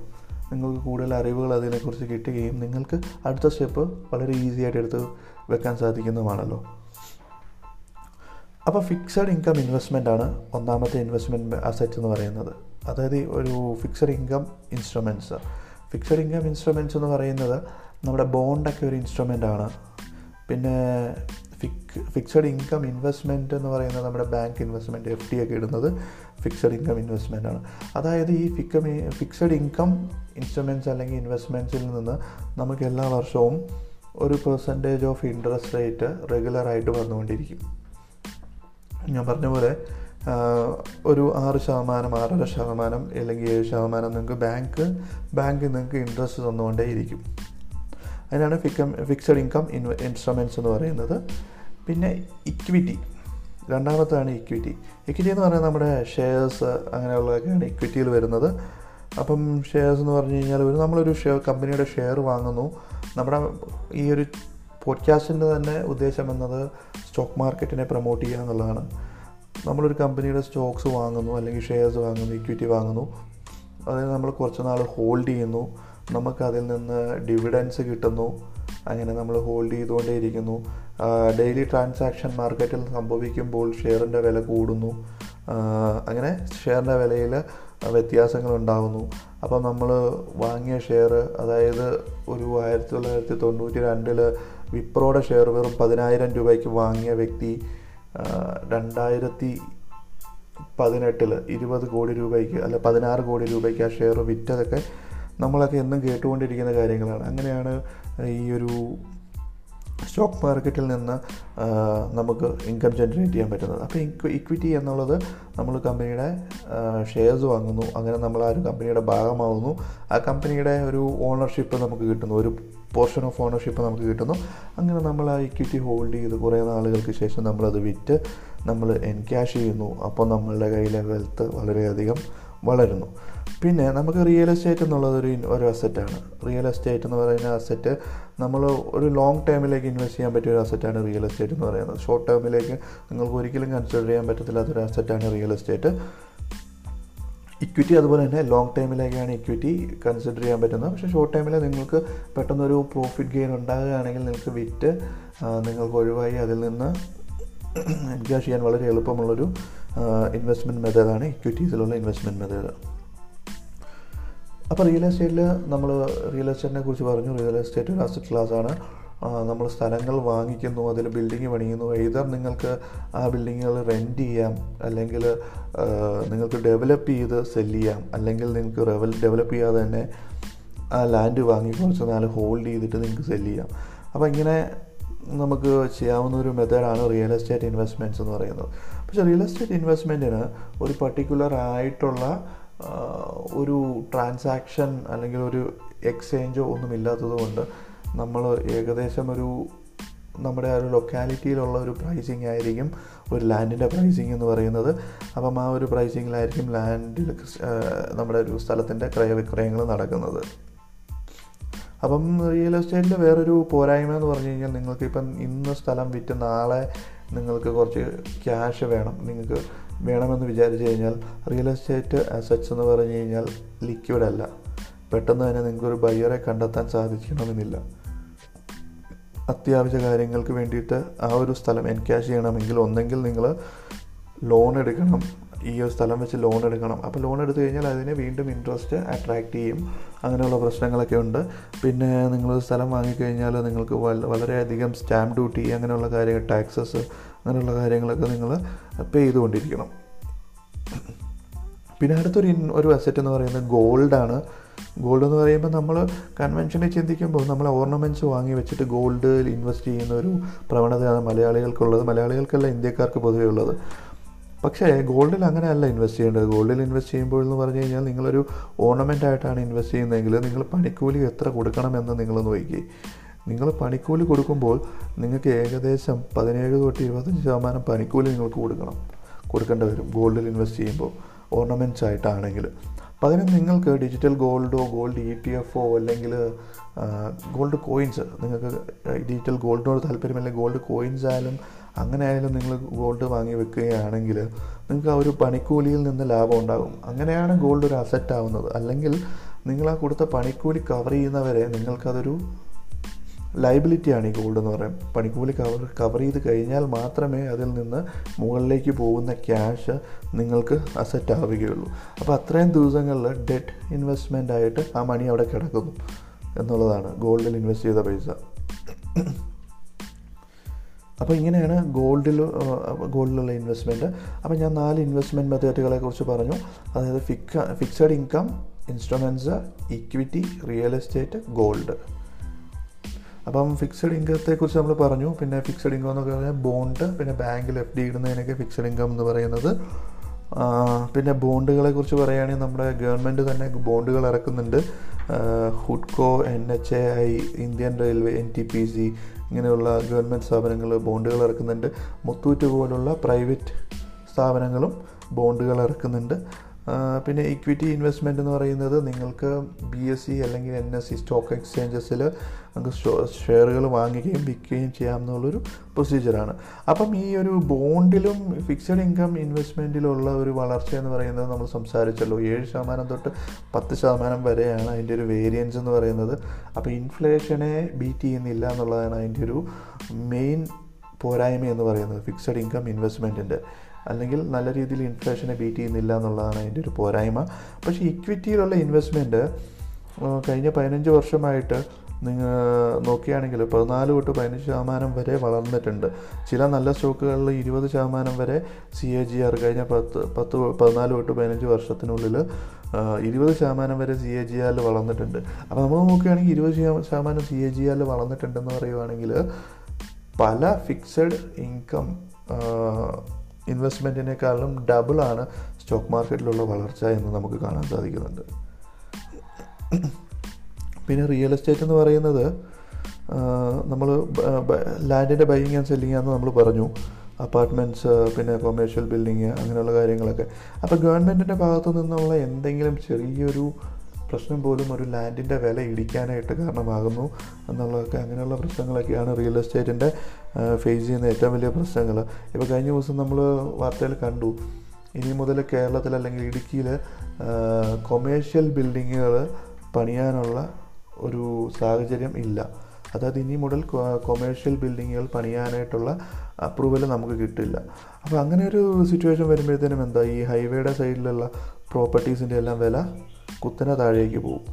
Speaker 1: നിങ്ങൾക്ക് കൂടുതൽ അറിവുകൾ അതിനെക്കുറിച്ച് കിട്ടുകയും നിങ്ങൾക്ക് അടുത്ത സ്റ്റെപ്പ് വളരെ ഈസി ആയിട്ട് എടുത്ത് വെക്കാൻ സാധിക്കുന്നതുമാണല്ലോ. അപ്പോൾ ഫിക്സഡ് ഇൻകം ഇൻവെസ്റ്റ്മെന്റ് ആണ് ഒന്നാമത്തെ ഇൻവെസ്റ്റ്മെന്റ് അസറ്റ് എന്ന് പറയുന്നത്. അതായത് ഒരു fixed income instruments fixed income instruments എന്ന് പറയുന്നത് നമ്മുടെ ബോണ്ടൊക്കെ ഒരു ഇൻസ്ട്രുമെന്റ് ആണ്. പിന്നെ ഫിക് ഫിക്സഡ് ഇൻകം ഇൻവെസ്റ്റ്മെന്റ് എന്ന് പറയുന്നത് നമ്മുടെ ബാങ്ക് ഇൻവെസ്റ്റ്മെന്റ് എഫ് ഡി ഒക്കെ ഇടുന്നത് ഫിക്സഡ് ഇൻകം ഇൻവെസ്റ്റ്മെന്റ് ആണ്. അതായത് ഈ ഫിക്കം ഫിക്സഡ് ഇൻകം ഇൻസ്ട്രുമെന്റ്സ് അല്ലെങ്കിൽ ഇൻവെസ്റ്റ്മെന്റ്സിൽ നിന്ന് നമുക്ക് എല്ലാ വർഷവും ഒരു പെർസെന്റേജ് ഓഫ് ഇൻട്രസ്റ്റ് റേറ്റ് റെഗുലറായിട്ട് വന്നുകൊണ്ടിരിക്കും. ഞാൻ പറഞ്ഞ പോലെ ഒരു ആറ് ശതമാനം ആറര ശതമാനം അല്ലെങ്കിൽ ഏഴ് ശതമാനം നിങ്ങൾക്ക് ബാങ്ക് ബാങ്ക് നിങ്ങൾക്ക് ഇൻട്രസ്റ്റ് തന്നുകൊണ്ടേയിരിക്കും അതിനാണ് ഫിക്കം ഫിക്സഡ് ഇൻകം ഇൻവ ഇൻസ്ട്രുമെന്റ്സ് എന്ന് പറയുന്നത്. പിന്നെ ഇക്വിറ്റി രണ്ടാമത്താണ് ഇക്വിറ്റി ഇക്വിറ്റി എന്ന് പറയുന്നത് നമ്മുടെ ഷെയർസ് അങ്ങനെയുള്ളതൊക്കെയാണ് ഇക്വിറ്റിയിൽ വരുന്നത്. അപ്പം ഷെയർസ് എന്ന് പറഞ്ഞു കഴിഞ്ഞാൽ ഒരു നമ്മളൊരു ഷെയർ കമ്പനിയുടെ ഷെയർ വാങ്ങുന്നു. നമ്മുടെ ഈ ഒരു പോഡ്കാസ്റ്റിന്റെ തന്നെ ഉദ്ദേശം എന്നത് സ്റ്റോക്ക് മാർക്കറ്റിനെ പ്രൊമോട്ട് ചെയ്യുക എന്നുള്ളതാണ്. നമ്മളൊരു കമ്പനിയുടെ സ്റ്റോക്സ് വാങ്ങുന്നു അല്ലെങ്കിൽ ഷെയർസ് വാങ്ങുന്നു ഇക്വിറ്റി വാങ്ങുന്നു. അതിന് നമ്മൾ കുറച്ച് നാൾ ഹോൾഡ് ചെയ്യുന്നു. നമുക്ക് അതിൽ നിന്ന് ഡിവിഡൻസ് കിട്ടുന്നു. അങ്ങനെ നമ്മൾ ഹോൾഡ് ചെയ്തുകൊണ്ടേയിരിക്കുന്നു ഡെയിലി ട്രാൻസാക്ഷൻ മാർക്കറ്റിൽ സംഭവിക്കുമ്പോൾ ഷെയറിന്റെ വില കൂടുന്നു. അങ്ങനെ ഷെയറിന്റെ വിലയിൽ വ്യത്യാസങ്ങൾ ഉണ്ടാകുന്നു അപ്പോൾ നമ്മൾ വാങ്ങിയ ഷെയർ അതായത് ഒരു ആയിരത്തി തൊള്ളായിരത്തി തൊണ്ണൂറ്റി രണ്ടിൽ വിപ്രോയുടെ ഷെയർ വെറും പതിനായിരം രൂപയ്ക്ക് വാങ്ങിയ വ്യക്തി രണ്ടായിരത്തി പതിനെട്ടിൽ ഇരുപത് കോടി രൂപയ്ക്ക് അല്ല പതിനാറ് കോടി രൂപയ്ക്ക് ആ ഷെയർ വിറ്റതൊക്കെ നമ്മളൊക്കെ എന്നും കേട്ടുകൊണ്ടിരിക്കുന്ന കാര്യങ്ങളാണ്. അങ്ങനെയാണ് ഈ ഒരു സ്റ്റോക്ക് മാർക്കറ്റിൽ നിന്ന് നമുക്ക് ഇൻകം ജനറേറ്റ് ചെയ്യാൻ പറ്റുന്നത്. അപ്പോൾ ഇക്വിറ്റി എന്നുള്ളത് നമ്മൾ കമ്പനിയുടെ ഷെയർസ് വാങ്ങുന്നു. അങ്ങനെ നമ്മൾ ആ ഒരു കമ്പനിയുടെ ഭാഗമാവുന്നു. ആ കമ്പനിയുടെ ഒരു ഓണർഷിപ്പ് നമുക്ക് കിട്ടുന്നു. ഒരു പോർഷൻ ഓഫ് ഓണർഷിപ്പ് നമുക്ക് കിട്ടുന്നു. അങ്ങനെ നമ്മൾ ആ ഇക്വിറ്റി ഹോൾഡ് ചെയ്ത് കുറേ നാളുകൾക്ക് ശേഷം നമ്മളത് വിറ്റ് നമ്മൾ എൻ എൻക്യാഷ് ചെയ്യുന്നു. അപ്പോൾ നമ്മളുടെ കയ്യിലെ വെൽത്ത് വളരെയധികം വളരുന്നു. പിന്നെ നമുക്ക് റിയൽ എസ്റ്റേറ്റ് എന്നുള്ളത് ഒരു ഒരു അസറ്റാണ് റിയൽ എസ്റ്റേറ്റ് എന്ന് പറയുന്ന അസറ്റ് നമ്മൾ ഒരു ലോങ് ടേമിലേക്ക് ഇൻവെസ്റ്റ് ചെയ്യാൻ പറ്റിയ ഒരു അസറ്റാണ് റിയൽ എസ്റ്റേറ്റ് എന്ന് പറയുന്നത്. ഷോർട്ട് ടേമിലേക്ക് നിങ്ങൾക്ക് ഒരിക്കലും കൺസിഡർ ചെയ്യാൻ പറ്റത്തില്ലാത്തൊരു അസറ്റാണ് റിയൽ എസ്റ്റേറ്റ് ഇക്വിറ്റി അതുപോലെ തന്നെ ലോങ് ടൈമിലേക്കാണ് ഇക്വിറ്റി കൺസിഡർ ചെയ്യാൻ പറ്റുന്നത്. പക്ഷേ ഷോർട്ട് ടൈമിൽ നിങ്ങൾക്ക് പെട്ടെന്നൊരു പ്രോഫിറ്റ് ഗെയിൻ ഉണ്ടാകുകയാണെങ്കിൽ നിങ്ങൾക്ക് വിറ്റ് നിങ്ങൾക്ക് ഒഴിവായി അതിൽ നിന്ന് എൻക്യാഷ് ചെയ്യാൻ വളരെ എളുപ്പമുള്ളൊരു ഇൻവെസ്റ്റ്മെന്റ് മെത്തേഡാണ് ഇക്വിറ്റീസിലുള്ള ഇൻവെസ്റ്റ്മെന്റ് മെത്തേഡ് അപ്പോൾ റിയൽ എസ്റ്റേറ്റിൽ നമ്മൾ റിയൽ എസ്റ്റേറ്റിനെ കുറിച്ച് പറഞ്ഞു. റിയൽ എസ്റ്റേറ്റ് ഒരു അസറ്റ് ക്ലാസ് ആണ്. നമ്മൾ സ്ഥലങ്ങൾ വാങ്ങിക്കുന്നു അതിൽ ബിൽഡിങ് പണിയുന്നു. എയ്തർ നിങ്ങൾക്ക് ആ ബിൽഡിങ്ങുകൾ റെന്റ് ചെയ്യാം അല്ലെങ്കിൽ നിങ്ങൾക്ക് ഡെവലപ്പ് ചെയ്ത് സെല്ല് ചെയ്യാം. അല്ലെങ്കിൽ നിങ്ങൾക്ക് റെവൽ ഡെവലപ്പ് ചെയ്യാതെ തന്നെ ആ ലാൻഡ് വാങ്ങി കുറച്ച് നാല് ഹോൾഡ് ചെയ്തിട്ട് നിങ്ങൾക്ക് സെല്ല് ചെയ്യാം. അപ്പോൾ ഇങ്ങനെ നമുക്ക് ചെയ്യാവുന്ന ഒരു മെത്തേഡാണ് റിയൽ എസ്റ്റേറ്റ് ഇൻവെസ്റ്റ്മെന്റ്സ് എന്ന് പറയുന്നത്. പക്ഷേ റിയൽ എസ്റ്റേറ്റ് ഇൻവെസ്റ്റ്മെന്റിന് ഒരു പർട്ടിക്കുലർ ആയിട്ടുള്ള ഒരു ട്രാൻസാക്ഷൻ അല്ലെങ്കിൽ ഒരു എക്സ്ചേഞ്ചോ ഒന്നും ഇല്ലാത്തത് കൊണ്ട് നമ്മൾ ഏകദേശം ഒരു നമ്മുടെ ആ ഒരു ലൊക്കാലിറ്റിയിലുള്ള ഒരു പ്രൈസിങ് ആയിരിക്കും ഒരു ലാൻഡിന്റെ പ്രൈസിങ് എന്ന് പറയുന്നത്. അപ്പം ആ ഒരു പ്രൈസിങ്ങിലായിരിക്കും ലാൻഡിൽ നമ്മുടെ ഒരു സ്ഥലത്തിന്റെ ക്രയവിക്രയങ്ങൾ നടക്കുന്നത്. അപ്പം റിയൽ എസ്റ്റേറ്റിന്റെ വേറൊരു പോരായ്മ എന്ന് പറഞ്ഞു കഴിഞ്ഞാൽ നിങ്ങൾക്ക് ഇപ്പം ഇന്ന് സ്ഥലം വിറ്റ് നാളെ നിങ്ങൾക്ക് കുറച്ച് ക്യാഷ് വേണം. നിങ്ങൾക്ക് വേണമെന്ന് വിചാരിച്ചു കഴിഞ്ഞാൽ റിയൽ എസ്റ്റേറ്റ് അസറ്റ്സ് എന്ന് പറഞ്ഞു കഴിഞ്ഞാൽ ലിക്വിഡ് അല്ല. പെട്ടെന്ന് തന്നെ നിങ്ങൾക്കൊരു ബയ്യറെ കണ്ടെത്താൻ സാധിക്കണമെന്നില്ല. അത്യാവശ്യ കാര്യങ്ങൾക്ക് വേണ്ടിയിട്ട് ആ ഒരു സ്ഥലം എൻക്യാഷ് ചെയ്യണമെങ്കിൽ ഒന്നെങ്കിൽ നിങ്ങൾ ലോൺ എടുക്കണം. ഈ ഒരു സ്ഥലം വെച്ച് ലോൺ എടുക്കണം. അപ്പോൾ ലോൺ എടുത്തു കഴിഞ്ഞാൽ അതിനെ വീണ്ടും ഇൻട്രസ്റ്റ് അട്രാക്റ്റ് ചെയ്യും. അങ്ങനെയുള്ള പ്രശ്നങ്ങളൊക്കെ ഉണ്ട്. പിന്നെ നിങ്ങൾ സ്ഥലം വാങ്ങിക്കഴിഞ്ഞാൽ നിങ്ങൾക്ക് വളരെയധികം സ്റ്റാമ്പ് ഡ്യൂട്ടി അങ്ങനെയുള്ള കാര്യങ്ങൾ ടാക്സസ് അങ്ങനെയുള്ള കാര്യങ്ങളൊക്കെ നിങ്ങൾ പേ ചെയ്തുകൊണ്ടിരിക്കണം. പിന്നെ അടുത്തൊരു ഒരു അസറ്റ് എന്ന് പറയുന്നത് ഗോൾഡാണ് ഗോൾഡ് എന്ന് പറയുമ്പോൾ നമ്മൾ കൺവെൻഷനിൽ ചിന്തിക്കുമ്പോൾ നമ്മൾ ഓർണമെന്റ്സ് വാങ്ങി വെച്ചിട്ട് ഗോൾഡ് ഇൻവെസ്റ്റ് ചെയ്യുന്ന ഒരു പ്രവണതയാണ് മലയാളികൾക്കുള്ളത്. മലയാളികൾക്കല്ല ഇന്ത്യക്കാർക്ക് പൊതുവേ ഉള്ളത്. പക്ഷേ ഗോൾഡിൽ അങ്ങനെയല്ല ഇൻവെസ്റ്റ് ചെയ്യേണ്ടത്. ഗോൾഡിൽ ഇൻവെസ്റ്റ് ചെയ്യുമ്പോൾ എന്ന് പറഞ്ഞു കഴിഞ്ഞാൽ നിങ്ങളൊരു ഓർണമെന്റ് ആയിട്ടാണ് ഇൻവെസ്റ്റ് ചെയ്യുന്നതെങ്കിൽ നിങ്ങൾ പണിക്കൂലി എത്ര കൊടുക്കണമെന്ന് നിങ്ങൾ നോക്കി നിങ്ങൾ പണിക്കൂലി കൊടുക്കുമ്പോൾ നിങ്ങൾക്ക് ഏകദേശം പതിനേഴ് തൊട്ട് ഇരുപത്തഞ്ച് ശതമാനം പണിക്കൂലി നിങ്ങൾക്ക് കൊടുക്കണം. കൊടുക്കേണ്ടി വരും. ഗോൾഡിൽ ഇൻവെസ്റ്റ് ചെയ്യുമ്പോൾ. ഓർണമെന്റ്സ് ആയിട്ടാണെങ്കിൽ അതിന് നിങ്ങൾക്ക് ഡിജിറ്റൽ ഗോൾഡോ ഗോൾഡ് ഇ ടി എഫോ അല്ലെങ്കിൽ ഗോൾഡ് കോയിൻസ് നിങ്ങൾക്ക് ഡിജിറ്റൽ ഗോൾഡിനോട് താല്പര്യമില്ലെങ്കിൽ ഗോൾഡ് കോയിൻസ് ആയാലും അങ്ങനെ ആയാലും നിങ്ങൾ ഗോൾഡ് വാങ്ങി വെക്കുകയാണെങ്കിൽ നിങ്ങൾക്ക് ആ ഒരു പണിക്കൂലിയിൽ നിന്ന് ലാഭം ഉണ്ടാകും. അങ്ങനെയാണ് ഗോൾഡ് ഒരു അസറ്റ് ആവുന്നത്. അല്ലെങ്കിൽ നിങ്ങൾ ആ കൊടുത്ത പണിക്കൂലി കവർ ചെയ്യുന്നവരെ നിങ്ങൾക്കതൊരു ലൈബിലിറ്റിയാണ് ഈ ഗോൾഡ് എന്ന് പറയുന്നത് പണിക്കൂലി കവർ കവർ ചെയ്ത് കഴിഞ്ഞാൽ മാത്രമേ അതിൽ നിന്ന് മുകളിലേക്ക് പോകുന്ന ക്യാഷ് നിങ്ങൾക്ക് അസറ്റ് ആവുകയുള്ളൂ. അപ്പോൾ അത്രയും ദിവസങ്ങളിൽ ഡെറ്റ് ഇൻവെസ്റ്റ്മെന്റ് ആയിട്ട് ആ മണി അവിടെ കിടക്കുന്നു എന്നുള്ളതാണ് ഗോൾഡിൽ ഇൻവെസ്റ്റ് ചെയ്ത പൈസ. അപ്പോൾ ഇങ്ങനെയാണ് ഗോൾഡിൽ ഗോൾഡിലുള്ള ഇൻവെസ്റ്റ്മെന്റ് അപ്പോൾ ഞാൻ നാല് ഇൻവെസ്റ്റ്മെന്റ് മെത്തേഡുകളെ കുറിച്ച് പറഞ്ഞു. അതായത് fixed income instruments equity real estate gold അപ്പം ഫിക്സഡ് ഇൻകത്തെക്കുറിച്ച് നമ്മൾ പറഞ്ഞു. പിന്നെ ഫിക്സഡ് ഇൻകം എന്നൊക്കെ പറഞ്ഞാൽ ബോണ്ട് പിന്നെ ബാങ്കിൽ എഫ് ഡി ഇടുന്നതിനൊക്കെ ഫിക്സഡ് ഇൻകം എന്ന് പറയുന്നത്. പിന്നെ ബോണ്ടുകളെ കുറിച്ച് പറയുകയാണെങ്കിൽ നമ്മുടെ ഗവൺമെന്റ് തന്നെ ബോണ്ടുകൾ ഇറക്കുന്നുണ്ട്. ഹുഡ്കോ N H A I Indian railway N T P C ഇങ്ങനെയുള്ള ഗവൺമെന്റ് സ്ഥാപനങ്ങൾ ബോണ്ടുകൾ ഇറക്കുന്നുണ്ട്. മുത്തൂറ്റ് പോലുള്ള പ്രൈവറ്റ് സ്ഥാപനങ്ങളും ബോണ്ടുകൾ ഇറക്കുന്നുണ്ട്. പിന്നെ ഇക്വിറ്റി ഇൻവെസ്റ്റ്മെന്റ് എന്ന് പറയുന്നത് നിങ്ങൾക്ക് ബി എസ് സി അല്ലെങ്കിൽ എൻ എസ് സി സ്റ്റോക്ക് എക്സ്ചേഞ്ചസിൽ നമുക്ക് ഷെയറുകൾ വാങ്ങുകയും വിൽക്കുകയും ചെയ്യാമെന്നുള്ളൊരു പ്രൊസീജിയറാണ് അപ്പം ഈ ഒരു ബോണ്ടിലും ഫിക്സഡ് ഇൻകം ഇൻവെസ്റ്റ്മെന്റിലുള്ള ഒരു വളർച്ച എന്ന് പറയുന്നത് നമ്മൾ സംസാരിച്ചല്ലോ. ഏഴ് ശതമാനം തൊട്ട് പത്ത് ശതമാനം വരെയാണ് അതിന്റെ ഒരു വേരിയൻസ് എന്ന് പറയുന്നത്. അപ്പോൾ ഇൻഫ്ലേഷനെ ബീറ്റ് ചെയ്യുന്നില്ല എന്നുള്ളതാണ് അതിന്റെ ഒരു മെയിൻ പോരായ്മ എന്ന് പറയുന്നത് ഫിക്സഡ് ഇൻകം ഇൻവെസ്റ്റ്മെന്റിന്റെ അല്ലെങ്കിൽ നല്ല രീതിയിൽ ഇൻഫ്ലേഷനെ ബീറ്റ് ചെയ്യുന്നില്ല എന്നുള്ളതാണ് അതിന്റെ ഒരു പോരായ്മ. പക്ഷേ ഇക്വിറ്റിയിലുള്ള ഇൻവെസ്റ്റ്മെന്റ് കഴിഞ്ഞ പതിനഞ്ച് വർഷമായിട്ട് നിങ്ങൾ നോക്കുകയാണെങ്കിൽ പതിനാല് തൊട്ട് പതിനഞ്ച് ശതമാനം വരെ വളർന്നിട്ടുണ്ട്. ചില നല്ല സ്റ്റോക്കുകളിൽ ഇരുപത് ശതമാനം വരെ സി എ ജി ആർ കഴിഞ്ഞ പത്ത് പത്ത് പതിനാല് തൊട്ട് പതിനഞ്ച് വർഷത്തിനുള്ളിൽ ഇരുപത് ശതമാനം വരെ സി എ ജി ആറിൽ വളർന്നിട്ടുണ്ട്. അപ്പോൾ നമ്മൾ നോക്കുകയാണെങ്കിൽ ഇരുപത് ശതമാനം സി എ ജി ആറിൽ വളർന്നിട്ടുണ്ടെന്ന് പറയുവാണെങ്കിൽ പല ഫിക്സഡ് ഇൻകം ഇൻവെസ്റ്റ്മെന്റിനേക്കാളും ഡബിളാണ് സ്റ്റോക്ക് മാർക്കറ്റിലുള്ള വളർച്ച എന്ന് നമുക്ക് കാണാൻ സാധിക്കുന്നുണ്ട്. പിന്നെ റിയൽ എസ്റ്റേറ്റ് എന്ന് പറയുന്നത് നമ്മൾ ലാൻഡിന്റെ ബൈയിങ് ആൻഡ് സെല്ലിങ് ആണെന്ന് നമ്മൾ പറഞ്ഞു. അപ്പാർട്ട്മെന്റ്സ് പിന്നെ കൊമേഴ്ഷ്യൽ ബിൽഡിങ് അങ്ങനെയുള്ള കാര്യങ്ങളൊക്കെ. അപ്പോൾ ഗവൺമെന്റിന്റെ ഭാഗത്തു നിന്നുള്ള എന്തെങ്കിലും ചെറിയൊരു പ്രശ്നം പോലും ഒരു ലാൻഡിന്റെ വില ഇടിക്കാനായിട്ട് കാരണമാകുന്നു എന്നുള്ളതൊക്കെ അങ്ങനെയുള്ള പ്രശ്നങ്ങളൊക്കെയാണ് റിയൽ എസ്റ്റേറ്റിന്റെ ഫേസ് ചെയ്യുന്ന ഏറ്റവും വലിയ പ്രശ്നങ്ങൾ. ഇപ്പോൾ കഴിഞ്ഞ ദിവസം നമ്മൾ വാർത്തയിൽ കണ്ടു ഇനി മുതൽ കേരളത്തിൽ അല്ലെങ്കിൽ ഇടുക്കിയിൽ കൊമേഴ്ഷ്യൽ ബിൽഡിങ്ങുകൾ പണിയാനുള്ള ഒരു സാഹചര്യം ഇല്ല. അതായത് ഇനി മുതൽ കൊമേഴ്ഷ്യൽ ബിൽഡിങ്ങുകൾ പണിയാനായിട്ടുള്ള അപ്രൂവൽ നമുക്ക് കിട്ടില്ല. അപ്പോൾ അങ്ങനെ ഒരു സിറ്റുവേഷൻ വരുമ്പോഴത്തേനും എന്താ ഈ ഹൈവേയുടെ സൈഡിലുള്ള പ്രോപ്പർട്ടീസിന്റെ എല്ലാം വില കുത്തനെ താഴേക്ക് പോകും.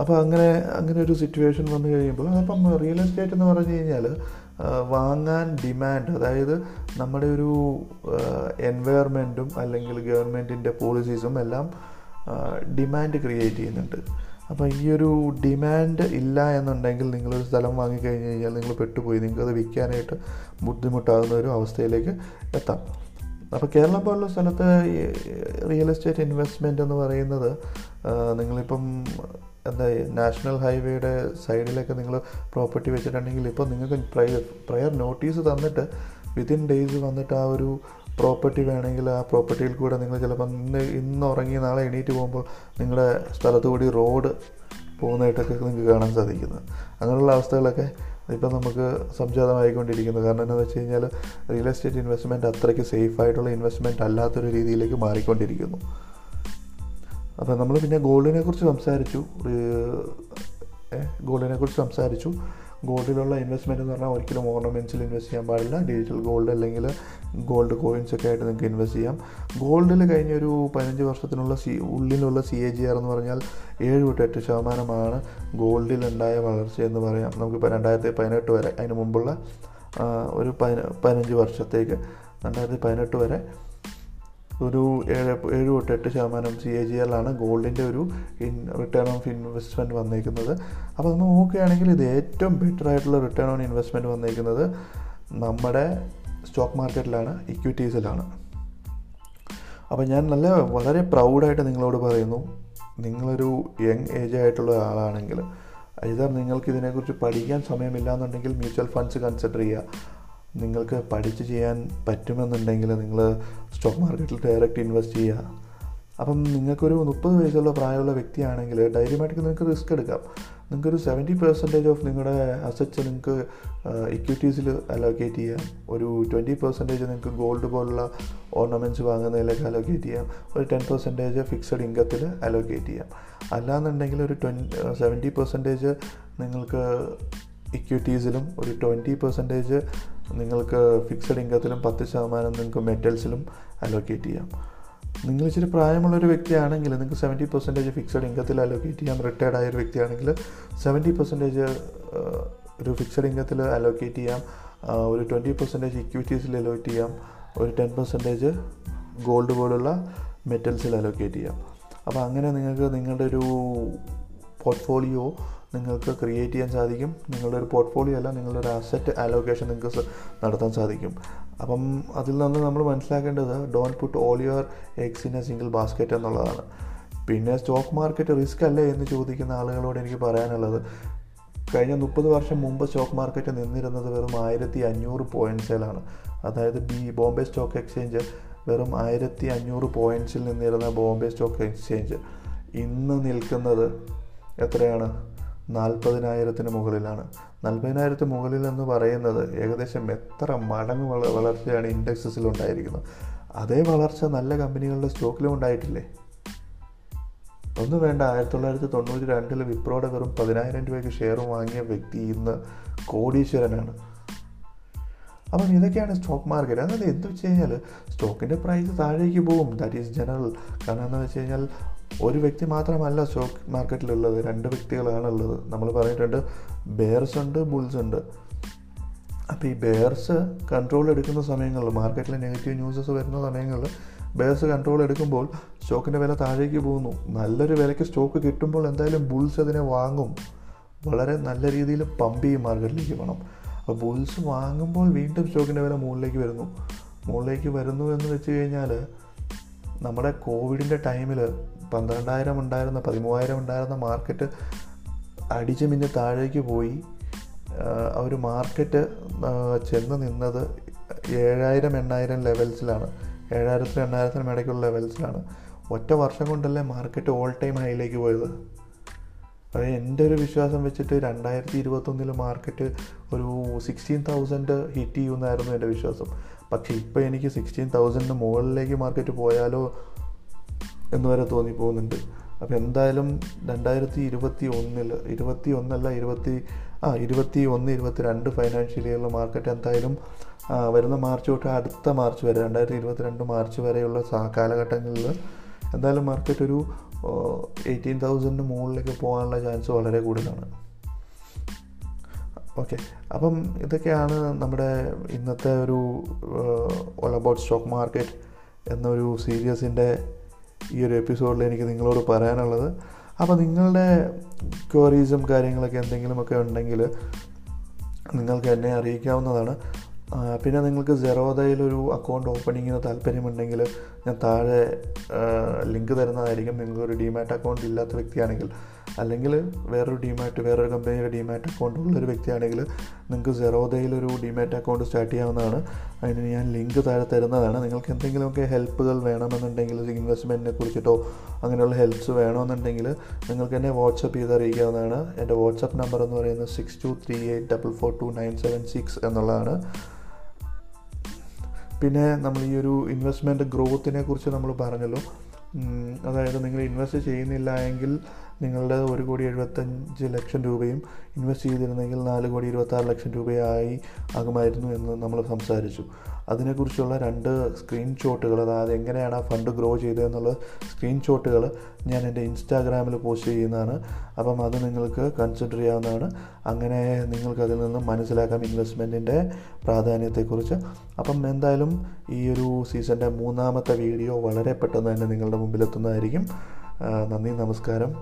Speaker 1: അപ്പോൾ അങ്ങനെ അങ്ങനെ ഒരു സിറ്റുവേഷൻ വന്നു കഴിയുമ്പോൾ അപ്പം റിയൽ എസ്റ്റേറ്റ് എന്ന് പറഞ്ഞു കഴിഞ്ഞാൽ വാങ്ങാൻ ഡിമാൻഡ് അതായത് നമ്മുടെ ഒരു എൻവയർമെന്റും അല്ലെങ്കിൽ ഗവൺമെന്റിന്റെ പോളിസീസും എല്ലാം ഡിമാൻഡ് ക്രിയേറ്റ് ചെയ്യുന്നുണ്ട്. അപ്പോൾ ഈ ഒരു ഡിമാൻഡ് ഇല്ല എന്നുണ്ടെങ്കിൽ നിങ്ങളൊരു സ്ഥലം വാങ്ങിക്കഴിഞ്ഞ് കഴിഞ്ഞാൽ നിങ്ങൾ പെട്ടുപോയി. നിങ്ങൾക്കത് വിൽക്കാനായിട്ട് ബുദ്ധിമുട്ടാകുന്ന ഒരു അവസ്ഥയിലേക്ക് എത്താം. അപ്പോൾ കേരളം പോലുള്ള സ്ഥലത്ത് റിയൽ എസ്റ്റേറ്റ് ഇൻവെസ്റ്റ്മെന്റ് എന്ന് പറയുന്നത് നിങ്ങളിപ്പം എന്താ നാഷണൽ ഹൈവേയുടെ സൈഡിലൊക്കെ നിങ്ങൾ പ്രോപ്പർട്ടി വെച്ചിട്ടുണ്ടെങ്കിൽ ഇപ്പോൾ നിങ്ങൾക്ക് പ്രയർ പ്രയർ നോട്ടീസ് തന്നിട്ട് വിതിൻ ഡേയ്സ് വന്നിട്ട് ആ ഒരു പ്രോപ്പർട്ടി വേണമെങ്കിൽ ആ പ്രോപ്പർട്ടിയിൽ കൂടെ നിങ്ങൾ ചിലപ്പോൾ ഇന്ന് ഇന്ന് ഉറങ്ങി നാളെ എണീറ്റ് പോകുമ്പോൾ നിങ്ങളുടെ സ്ഥലത്തുകൂടി റോഡ് പോകുന്നതായിട്ടൊക്കെ നിങ്ങൾക്ക് കാണാൻ സാധിക്കുന്നത് അങ്ങനെയുള്ള അവസ്ഥകളൊക്കെ ഇപ്പം നമുക്ക് സംജാതമായിക്കൊണ്ടിരിക്കുന്നത് കാരണം എന്താണെന്ന് വെച്ച് കഴിഞ്ഞാൽ റിയൽ എസ്റ്റേറ്റ് ഇൻവെസ്റ്റ്മെന്റ് അത്രയ്ക്ക് സേഫ് ആയിട്ടുള്ള ഇൻവെസ്റ്റ്മെന്റ് അല്ലാത്തൊരു രീതിയിലേക്ക് മാറിക്കൊണ്ടിരിക്കുന്നു. അപ്പോൾ നമ്മൾ പിന്നെ ഗോൾഡിനെ കുറിച്ച് സംസാരിച്ചു. ഗോൾഡിനെ കുറിച്ച് സംസാരിച്ചു. ഗോൾഡിലുള്ള ഇൻവെസ്റ്റ്മെന്റ് എന്ന് പറഞ്ഞാൽ ഒരിക്കലും ഓർണമെന്റ്സിൽ ഇൻവെസ്റ്റ് ചെയ്യാൻ പാടില്ല. ഡിജിറ്റൽ ഗോൾഡ് അല്ലെങ്കിൽ ഗോൾഡ് കോയിൻസ് ഒക്കെ ആയിട്ട് നിങ്ങൾക്ക് ഇൻവെസ്റ്റ് ചെയ്യാം. ഗോൾഡിൽ കഴിഞ്ഞ ഒരു പതിനഞ്ച് വർഷത്തിനുള്ള സി ഉള്ളിലുള്ള സി എ ജി ആർ എന്ന് പറഞ്ഞാൽ ഏഴ് തൊട്ട് എട്ട് ശതമാനമാണ് ഗോൾഡിൽ ഉണ്ടായ വളർച്ച എന്ന് പറയാം. നമുക്കിപ്പോൾ രണ്ടായിരത്തി പതിനെട്ട് വരെ അതിന് മുമ്പുള്ള ഒരു പതിനഞ്ച് വർഷത്തേക്ക് രണ്ടായിരത്തി പതിനെട്ട് വരെ ഒരു ഏഴ് ഏഴ് തൊട്ട് എട്ട് ശതമാനം സി എ ജി എല്ലാണ് ഗോൾഡിന്റെ ഒരു ഇൻ റിട്ടേൺ ഓഫ് ഇൻവെസ്റ്റ്മെന്റ് വന്നേക്കുന്നത്. അപ്പോൾ നമ്മൾ നോക്കുകയാണെങ്കിൽ ഇത് ഏറ്റവും ബെറ്റർ ആയിട്ടുള്ള റിട്ടേൺ ഓൺ ഇൻവെസ്റ്റ്മെന്റ് വന്നേക്കുന്നത് നമ്മുടെ സ്റ്റോക്ക് മാർക്കറ്റിലാണ് ഇക്വിറ്റീസിലാണ് അപ്പോൾ ഞാൻ നല്ല വളരെ പ്രൗഡായിട്ട് നിങ്ങളോട് പറയുന്നു. നിങ്ങളൊരു യങ് ഏജ് ആയിട്ടുള്ള ഒരാളാണെങ്കിൽ ഇതർ നിങ്ങൾക്ക് ഇതിനെക്കുറിച്ച് പഠിക്കാൻ സമയമില്ല എന്നുണ്ടെങ്കിൽ മ്യൂച്വൽ ഫണ്ട്സ് കൺസിഡർ ചെയ്യുക. നിങ്ങൾക്ക് പഠിച്ച് ചെയ്യാൻ പറ്റുമെന്നുണ്ടെങ്കിൽ നിങ്ങൾ സ്റ്റോക്ക് മാർക്കറ്റിൽ ഡയറക്റ്റ് ഇൻവെസ്റ്റ് ചെയ്യുക. അപ്പം നിങ്ങൾക്കൊരു മുപ്പത് വയസ്സുള്ള പ്രായമുള്ള വ്യക്തിയാണെങ്കിൽ ധൈര്യമായിട്ട് നിങ്ങൾക്ക് റിസ്ക് എടുക്കാം. നിങ്ങൾക്കൊരു സെവന്റി പെർസെന്റേജ് ഓഫ് നിങ്ങളുടെ അസറ്റ്സ് നിങ്ങൾക്ക് ഇക്വിറ്റീസിൽ അലോക്കേറ്റ് ചെയ്യാം. ഒരു ട്വന്റി പെർസെന്റേജ് നിങ്ങൾക്ക് ഗോൾഡ് പോലുള്ള ഓർണമെന്റ്സ് വാങ്ങുന്നതിലേക്ക് അലോക്കേറ്റ് ചെയ്യാം. ഒരു ടെൻ പെർസെന്റേജ് ഫിക്സഡ് ഇൻകത്തിൽ അലോക്കേറ്റ് ചെയ്യാം. അല്ലാന്നുണ്ടെങ്കിൽ ഒരു ട്വൻ സെവന്റി പെർസെന്റേജ് നിങ്ങൾക്ക് ഇക്വിറ്റീസിലും ഒരു ട്വന്റി പെർസെന്റേജ് നിങ്ങൾക്ക് ഫിക്സഡ് ഇൻകത്തിലും പത്ത് ശതമാനം നിങ്ങൾക്ക് മെറ്റൽസിലും അലോക്കേറ്റ് ചെയ്യാം. നിങ്ങൾ ഇച്ചിരി പ്രായമുള്ളൊരു വ്യക്തിയാണെങ്കിൽ നിങ്ങൾക്ക് സെവന്റി പെർസെന്റേജ് ഫിക്സഡ് ഇൻകത്തിൽ അലോക്കേറ്റ് ചെയ്യാം. റിട്ടയർഡ് ആയ ഒരു വ്യക്തിയാണെങ്കിൽ സെവന്റി പെർസെന്റേജ് ഒരു ഫിക്സഡ് ഇൻകത്തിൽ അലോക്കേറ്റ് ചെയ്യാം. ഒരു ട്വന്റി പെർസെന്റേജ് ഇക്വിറ്റീസിൽ അലോക്കേറ്റ് ചെയ്യാം. ഒരു ടെൻ പെർസെന്റേജ് ഗോൾഡ് പോലുള്ള മെറ്റൽസിൽ അലോക്കേറ്റ് ചെയ്യാം. അപ്പോൾ അങ്ങനെ നിങ്ങൾക്ക് നിങ്ങളുടെ ഒരു പോർട്ട്ഫോളിയോ നിങ്ങൾക്ക് ക്രിയേറ്റ് ചെയ്യാൻ സാധിക്കും. നിങ്ങളുടെ ഒരു പോർട്ട്ഫോളിയോ അല്ല നിങ്ങളുടെ ഒരു അസറ്റ് അലോക്കേഷൻ നിങ്ങൾക്ക് നടത്താൻ സാധിക്കും. അപ്പം അതിൽ നിന്ന് നമ്മൾ മനസ്സിലാക്കേണ്ടത് don't put all your eggs in a single basket എന്നുള്ളതാണ്. പിന്നെ സ്റ്റോക്ക് മാർക്കറ്റ് റിസ്ക് അല്ലേ എന്ന് ചോദിക്കുന്ന ആളുകളോട് എനിക്ക് പറയാനുള്ളത്. കഴിഞ്ഞ മുപ്പത് വർഷം മുമ്പ് സ്റ്റോക്ക് മാർക്കറ്റ് നിന്നിരുന്നത് വെറും ആയിരത്തി അഞ്ഞൂറ് പോയിന്റ്സിലാണ് അതായത് ബി ബോംബെ സ്റ്റോക്ക് എക്സ്ചേഞ്ച് വെറും ആയിരത്തി അഞ്ഞൂറ് പോയിന്റ്സിൽ നിന്നിരുന്ന ബോംബെ സ്റ്റോക്ക് എക്സ്ചേഞ്ച് ഇന്ന് നിൽക്കുന്നത് എത്രയാണ്? നാൽപ്പതിനായിരത്തിന് മുകളിലാണ്. നാൽപ്പതിനായിരത്തിന് മുകളിൽ എന്ന് പറയുന്നത് ഏകദേശം എത്ര മടങ്ങ് വള വളർച്ചയാണ് ഇൻഡെക്സസിൽ ഉണ്ടായിരിക്കുന്നത്. അതേ വളർച്ച നല്ല കമ്പനികളുടെ സ്റ്റോക്കിലും ഉണ്ടായിട്ടില്ലേ? ഒന്നും വേണ്ട. ആയിരത്തി തൊള്ളായിരത്തി തൊണ്ണൂറ്റി രണ്ടിൽ വിപ്രോയുടെ വെറും പതിനായിരം രൂപയ്ക്ക് ഷെയർ വാങ്ങിയ വ്യക്തി ഇന്ന് കോടീശ്വരനാണ്. അപ്പം ഇതൊക്കെയാണ് സ്റ്റോക്ക് മാർക്കറ്റ്. അതായത് എന്ത് വെച്ച് കഴിഞ്ഞാൽ സ്റ്റോക്കിന്റെ പ്രൈസ് താഴേക്ക് പോകും. That is general. കാരണം എന്താണെന്ന് വെച്ച് കഴിഞ്ഞാൽ ഒരു വ്യക്തി മാത്രമല്ല സ്റ്റോക്ക് മാർക്കറ്റിലുള്ളത് രണ്ട് വ്യക്തികളാണ് ഉള്ളത് നമ്മൾ പറഞ്ഞിട്ടുണ്ട് ബെയർസ് ഉണ്ട് ബുൾസ് ഉണ്ട്. അപ്പോൾ ഈ ബെയർസ് കൺട്രോൾ എടുക്കുന്ന സമയങ്ങളിൽ മാർക്കറ്റിൽ നെഗറ്റീവ് ന്യൂസസ് വരുന്ന സമയങ്ങളിൽ ബെയർസ് കൺട്രോൾ എടുക്കുമ്പോൾ സ്റ്റോക്കിന്റെ വില താഴേക്ക് പോകുന്നു. നല്ലൊരു വിലയ്ക്ക് സ്റ്റോക്ക് കിട്ടുമ്പോൾ എന്തായാലും ബുൾസ് അതിനെ വാങ്ങും. വളരെ നല്ല രീതിയിൽ പമ്പ് ചെയ്യും മാർക്കറ്റിലേക്ക് പണം. അപ്പോൾ ബുൾസ് വാങ്ങുമ്പോൾ വീണ്ടും സ്റ്റോക്കിന്റെ വില മുകളിലേക്ക് വരുന്നു. മുകളിലേക്ക് വരുന്നു എന്ന് വെച്ച് കഴിഞ്ഞാൽ നമ്മുടെ കോവിഡിന്റെ ടൈമിൽ പന്ത്രണ്ടായിരം ഉണ്ടായിരുന്ന പതിമൂവായിരം ഉണ്ടായിരുന്ന മാർക്കറ്റ് അടിച്ച് മിഞ്ഞ് താഴേക്ക് പോയി. ആ ഒരു മാർക്കറ്റ് ചെന്ന് നിന്നത് ഏഴായിരം എണ്ണായിരം ലെവൽസിലാണ് ഏഴായിരത്തിനും എണ്ണായിരത്തിനും ഇടയ്ക്കുള്ള ലെവൽസിലാണ് ഒറ്റ വർഷം കൊണ്ടല്ലേ മാർക്കറ്റ് ഓൾ ടൈം ഹൈയിലേക്ക് പോയത്? അത് എന്റെ ഒരു വിശ്വാസം വെച്ചിട്ട് രണ്ടായിരത്തി ഇരുപത്തൊന്നിൽ മാർക്കറ്റ് ഒരു സിക്സ്റ്റീൻ തൗസൻഡ് ഹിറ്റ് ചെയ്യുമെന്നായിരുന്നു എന്റെ വിശ്വാസം. പക്ഷേ ഇപ്പോൾ എനിക്ക് സിക്സ്റ്റീൻ തൗസൻഡിന് മുകളിലേക്ക് മാർക്കറ്റ് പോയാലോ എന്ന് വരെ തോന്നിപ്പോകുന്നുണ്ട് അപ്പോൾ എന്തായാലും രണ്ടായിരത്തി ഇരുപത്തി ഒന്നിൽ ഇരുപത്തി ഒന്നല്ല ഇരുപത്തി ആ ഇരുപത്തി ഒന്ന് ഇരുപത്തി രണ്ട് ഫൈനാൻഷ്യൽ ഇയറിൽ മാർക്കറ്റ് എന്തായാലും വരുന്ന മാർച്ച് തൊട്ട് അടുത്ത മാർച്ച് വരെ രണ്ടായിരത്തി ഇരുപത്തി രണ്ട് മാർച്ച് വരെയുള്ള കാലഘട്ടങ്ങളിൽ എന്തായാലും മാർക്കറ്റ് ഒരു എയ്റ്റീൻ തൗസൻഡിന് മുകളിലേക്ക് പോകാനുള്ള ചാൻസ് വളരെ കൂടുതലാണ്. ഓക്കെ അപ്പം ഇതൊക്കെയാണ് നമ്മുടെ ഇന്നത്തെ ഒരു ഓൾ അബൌട്ട് സ്റ്റോക്ക് മാർക്കറ്റ് എന്നൊരു സീരീസിന്റെ ഈ ഒരു എപ്പിസോഡിൽ എനിക്ക് നിങ്ങളോട് പറയാനുള്ളത്. അപ്പോൾ നിങ്ങളുടെ ക്വറീസും കാര്യങ്ങളൊക്കെ എന്തെങ്കിലുമൊക്കെ ഉണ്ടെങ്കിൽ നിങ്ങൾക്ക് എന്നെ അറിയിക്കാവുന്നതാണ്. പിന്നെ നിങ്ങൾക്ക് സെറോദയിലൊരു അക്കൗണ്ട് ഓപ്പണിങ്ങിന് താല്പര്യമുണ്ടെങ്കിൽ ഞാൻ താഴെ ലിങ്ക് തരുന്നതായിരിക്കും. നിങ്ങൾക്കൊരു ഡിമാറ്റ് അക്കൗണ്ട് ഇല്ലാത്ത വ്യക്തിയാണെങ്കിൽ അല്ലെങ്കിൽ വേറൊരു ഡിമാറ്റ് വേറൊരു കമ്പനിയുടെ ഡിമാറ്റ് അക്കൗണ്ട് ഉള്ളൊരു വ്യക്തിയാണെങ്കിൽ നിങ്ങൾക്ക് സെറോദയിലൊരു ഡിമാറ്റ് അക്കൗണ്ട് സ്റ്റാർട്ട് ചെയ്യാവുന്നതാണ്. അതിന് ഞാൻ ലിങ്ക് താഴെ തരുന്നതാണ്. നിങ്ങൾക്ക് എന്തെങ്കിലുമൊക്കെ ഹെൽപ്പുകൾ വേണമെന്നുണ്ടെങ്കിൽ ഇൻവെസ്റ്റ്മെന്റിനെ കുറിച്ചിട്ടോ അങ്ങനെയുള്ള ഹെൽപ്സ് വേണമെന്നുണ്ടെങ്കിൽ നിങ്ങൾക്ക് എന്നെ വാട്സപ്പ് ചെയ്ത് അറിയിക്കാവുന്നതാണ്. എന്റെ വാട്സപ്പ് നമ്പർ എന്ന് പറയുന്നത് six two three eight double four two nine seven six എന്നുള്ളതാണ്. പിന്നെ നമ്മൾ ഈ ഒരു ഇൻവെസ്റ്റ്മെന്റ് ഗ്രോത്തിനെ കുറിച്ച് നമ്മൾ പറഞ്ഞല്ലോ. അതായത് നിങ്ങൾ ഇൻവെസ്റ്റ് ചെയ്യുന്നില്ല എങ്കിൽ നിങ്ങളുടെ ഒരു കോടി എഴുപത്തഞ്ച് ലക്ഷം രൂപയും ഇൻവെസ്റ്റ് ചെയ്തിരുന്നെങ്കിൽ നാല് കോടി ഇരുപത്താറ് ലക്ഷം രൂപയായി ആകുമായിരുന്നു എന്ന് നമ്മൾ സംസാരിച്ചു. അതിനെക്കുറിച്ചുള്ള രണ്ട് സ്ക്രീൻഷോട്ടുകൾ അതായത് എങ്ങനെയാണ് ആ ഫണ്ട് ഗ്രോ ചെയ്തതെന്നുള്ള സ്ക്രീൻഷോട്ടുകൾ ഞാൻ എന്റെ ഇൻസ്റ്റാഗ്രാമിൽ പോസ്റ്റ് ചെയ്യുന്നതാണ്. അപ്പം അത് നിങ്ങൾക്ക് കൺസിഡർ ചെയ്യാവുന്നതാണ്. അങ്ങനെ നിങ്ങൾക്ക് അതിൽ നിന്ന് മനസ്സിലാക്കാം ഇൻവെസ്റ്റ്മെന്റിന്റെ പ്രാധാന്യത്തെക്കുറിച്ച്. അപ്പം എന്തായാലും ഈ ഒരു സീസണിന്റെ മൂന്നാമത്തെ വീഡിയോ വളരെ പെട്ടെന്ന് തന്നെ നിങ്ങളുടെ മുമ്പിലെത്തുന്നതായിരിക്കും. നന്ദി നമസ്കാരം.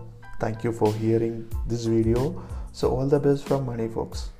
Speaker 1: Thank you for hearing this video so all the best from Money Fox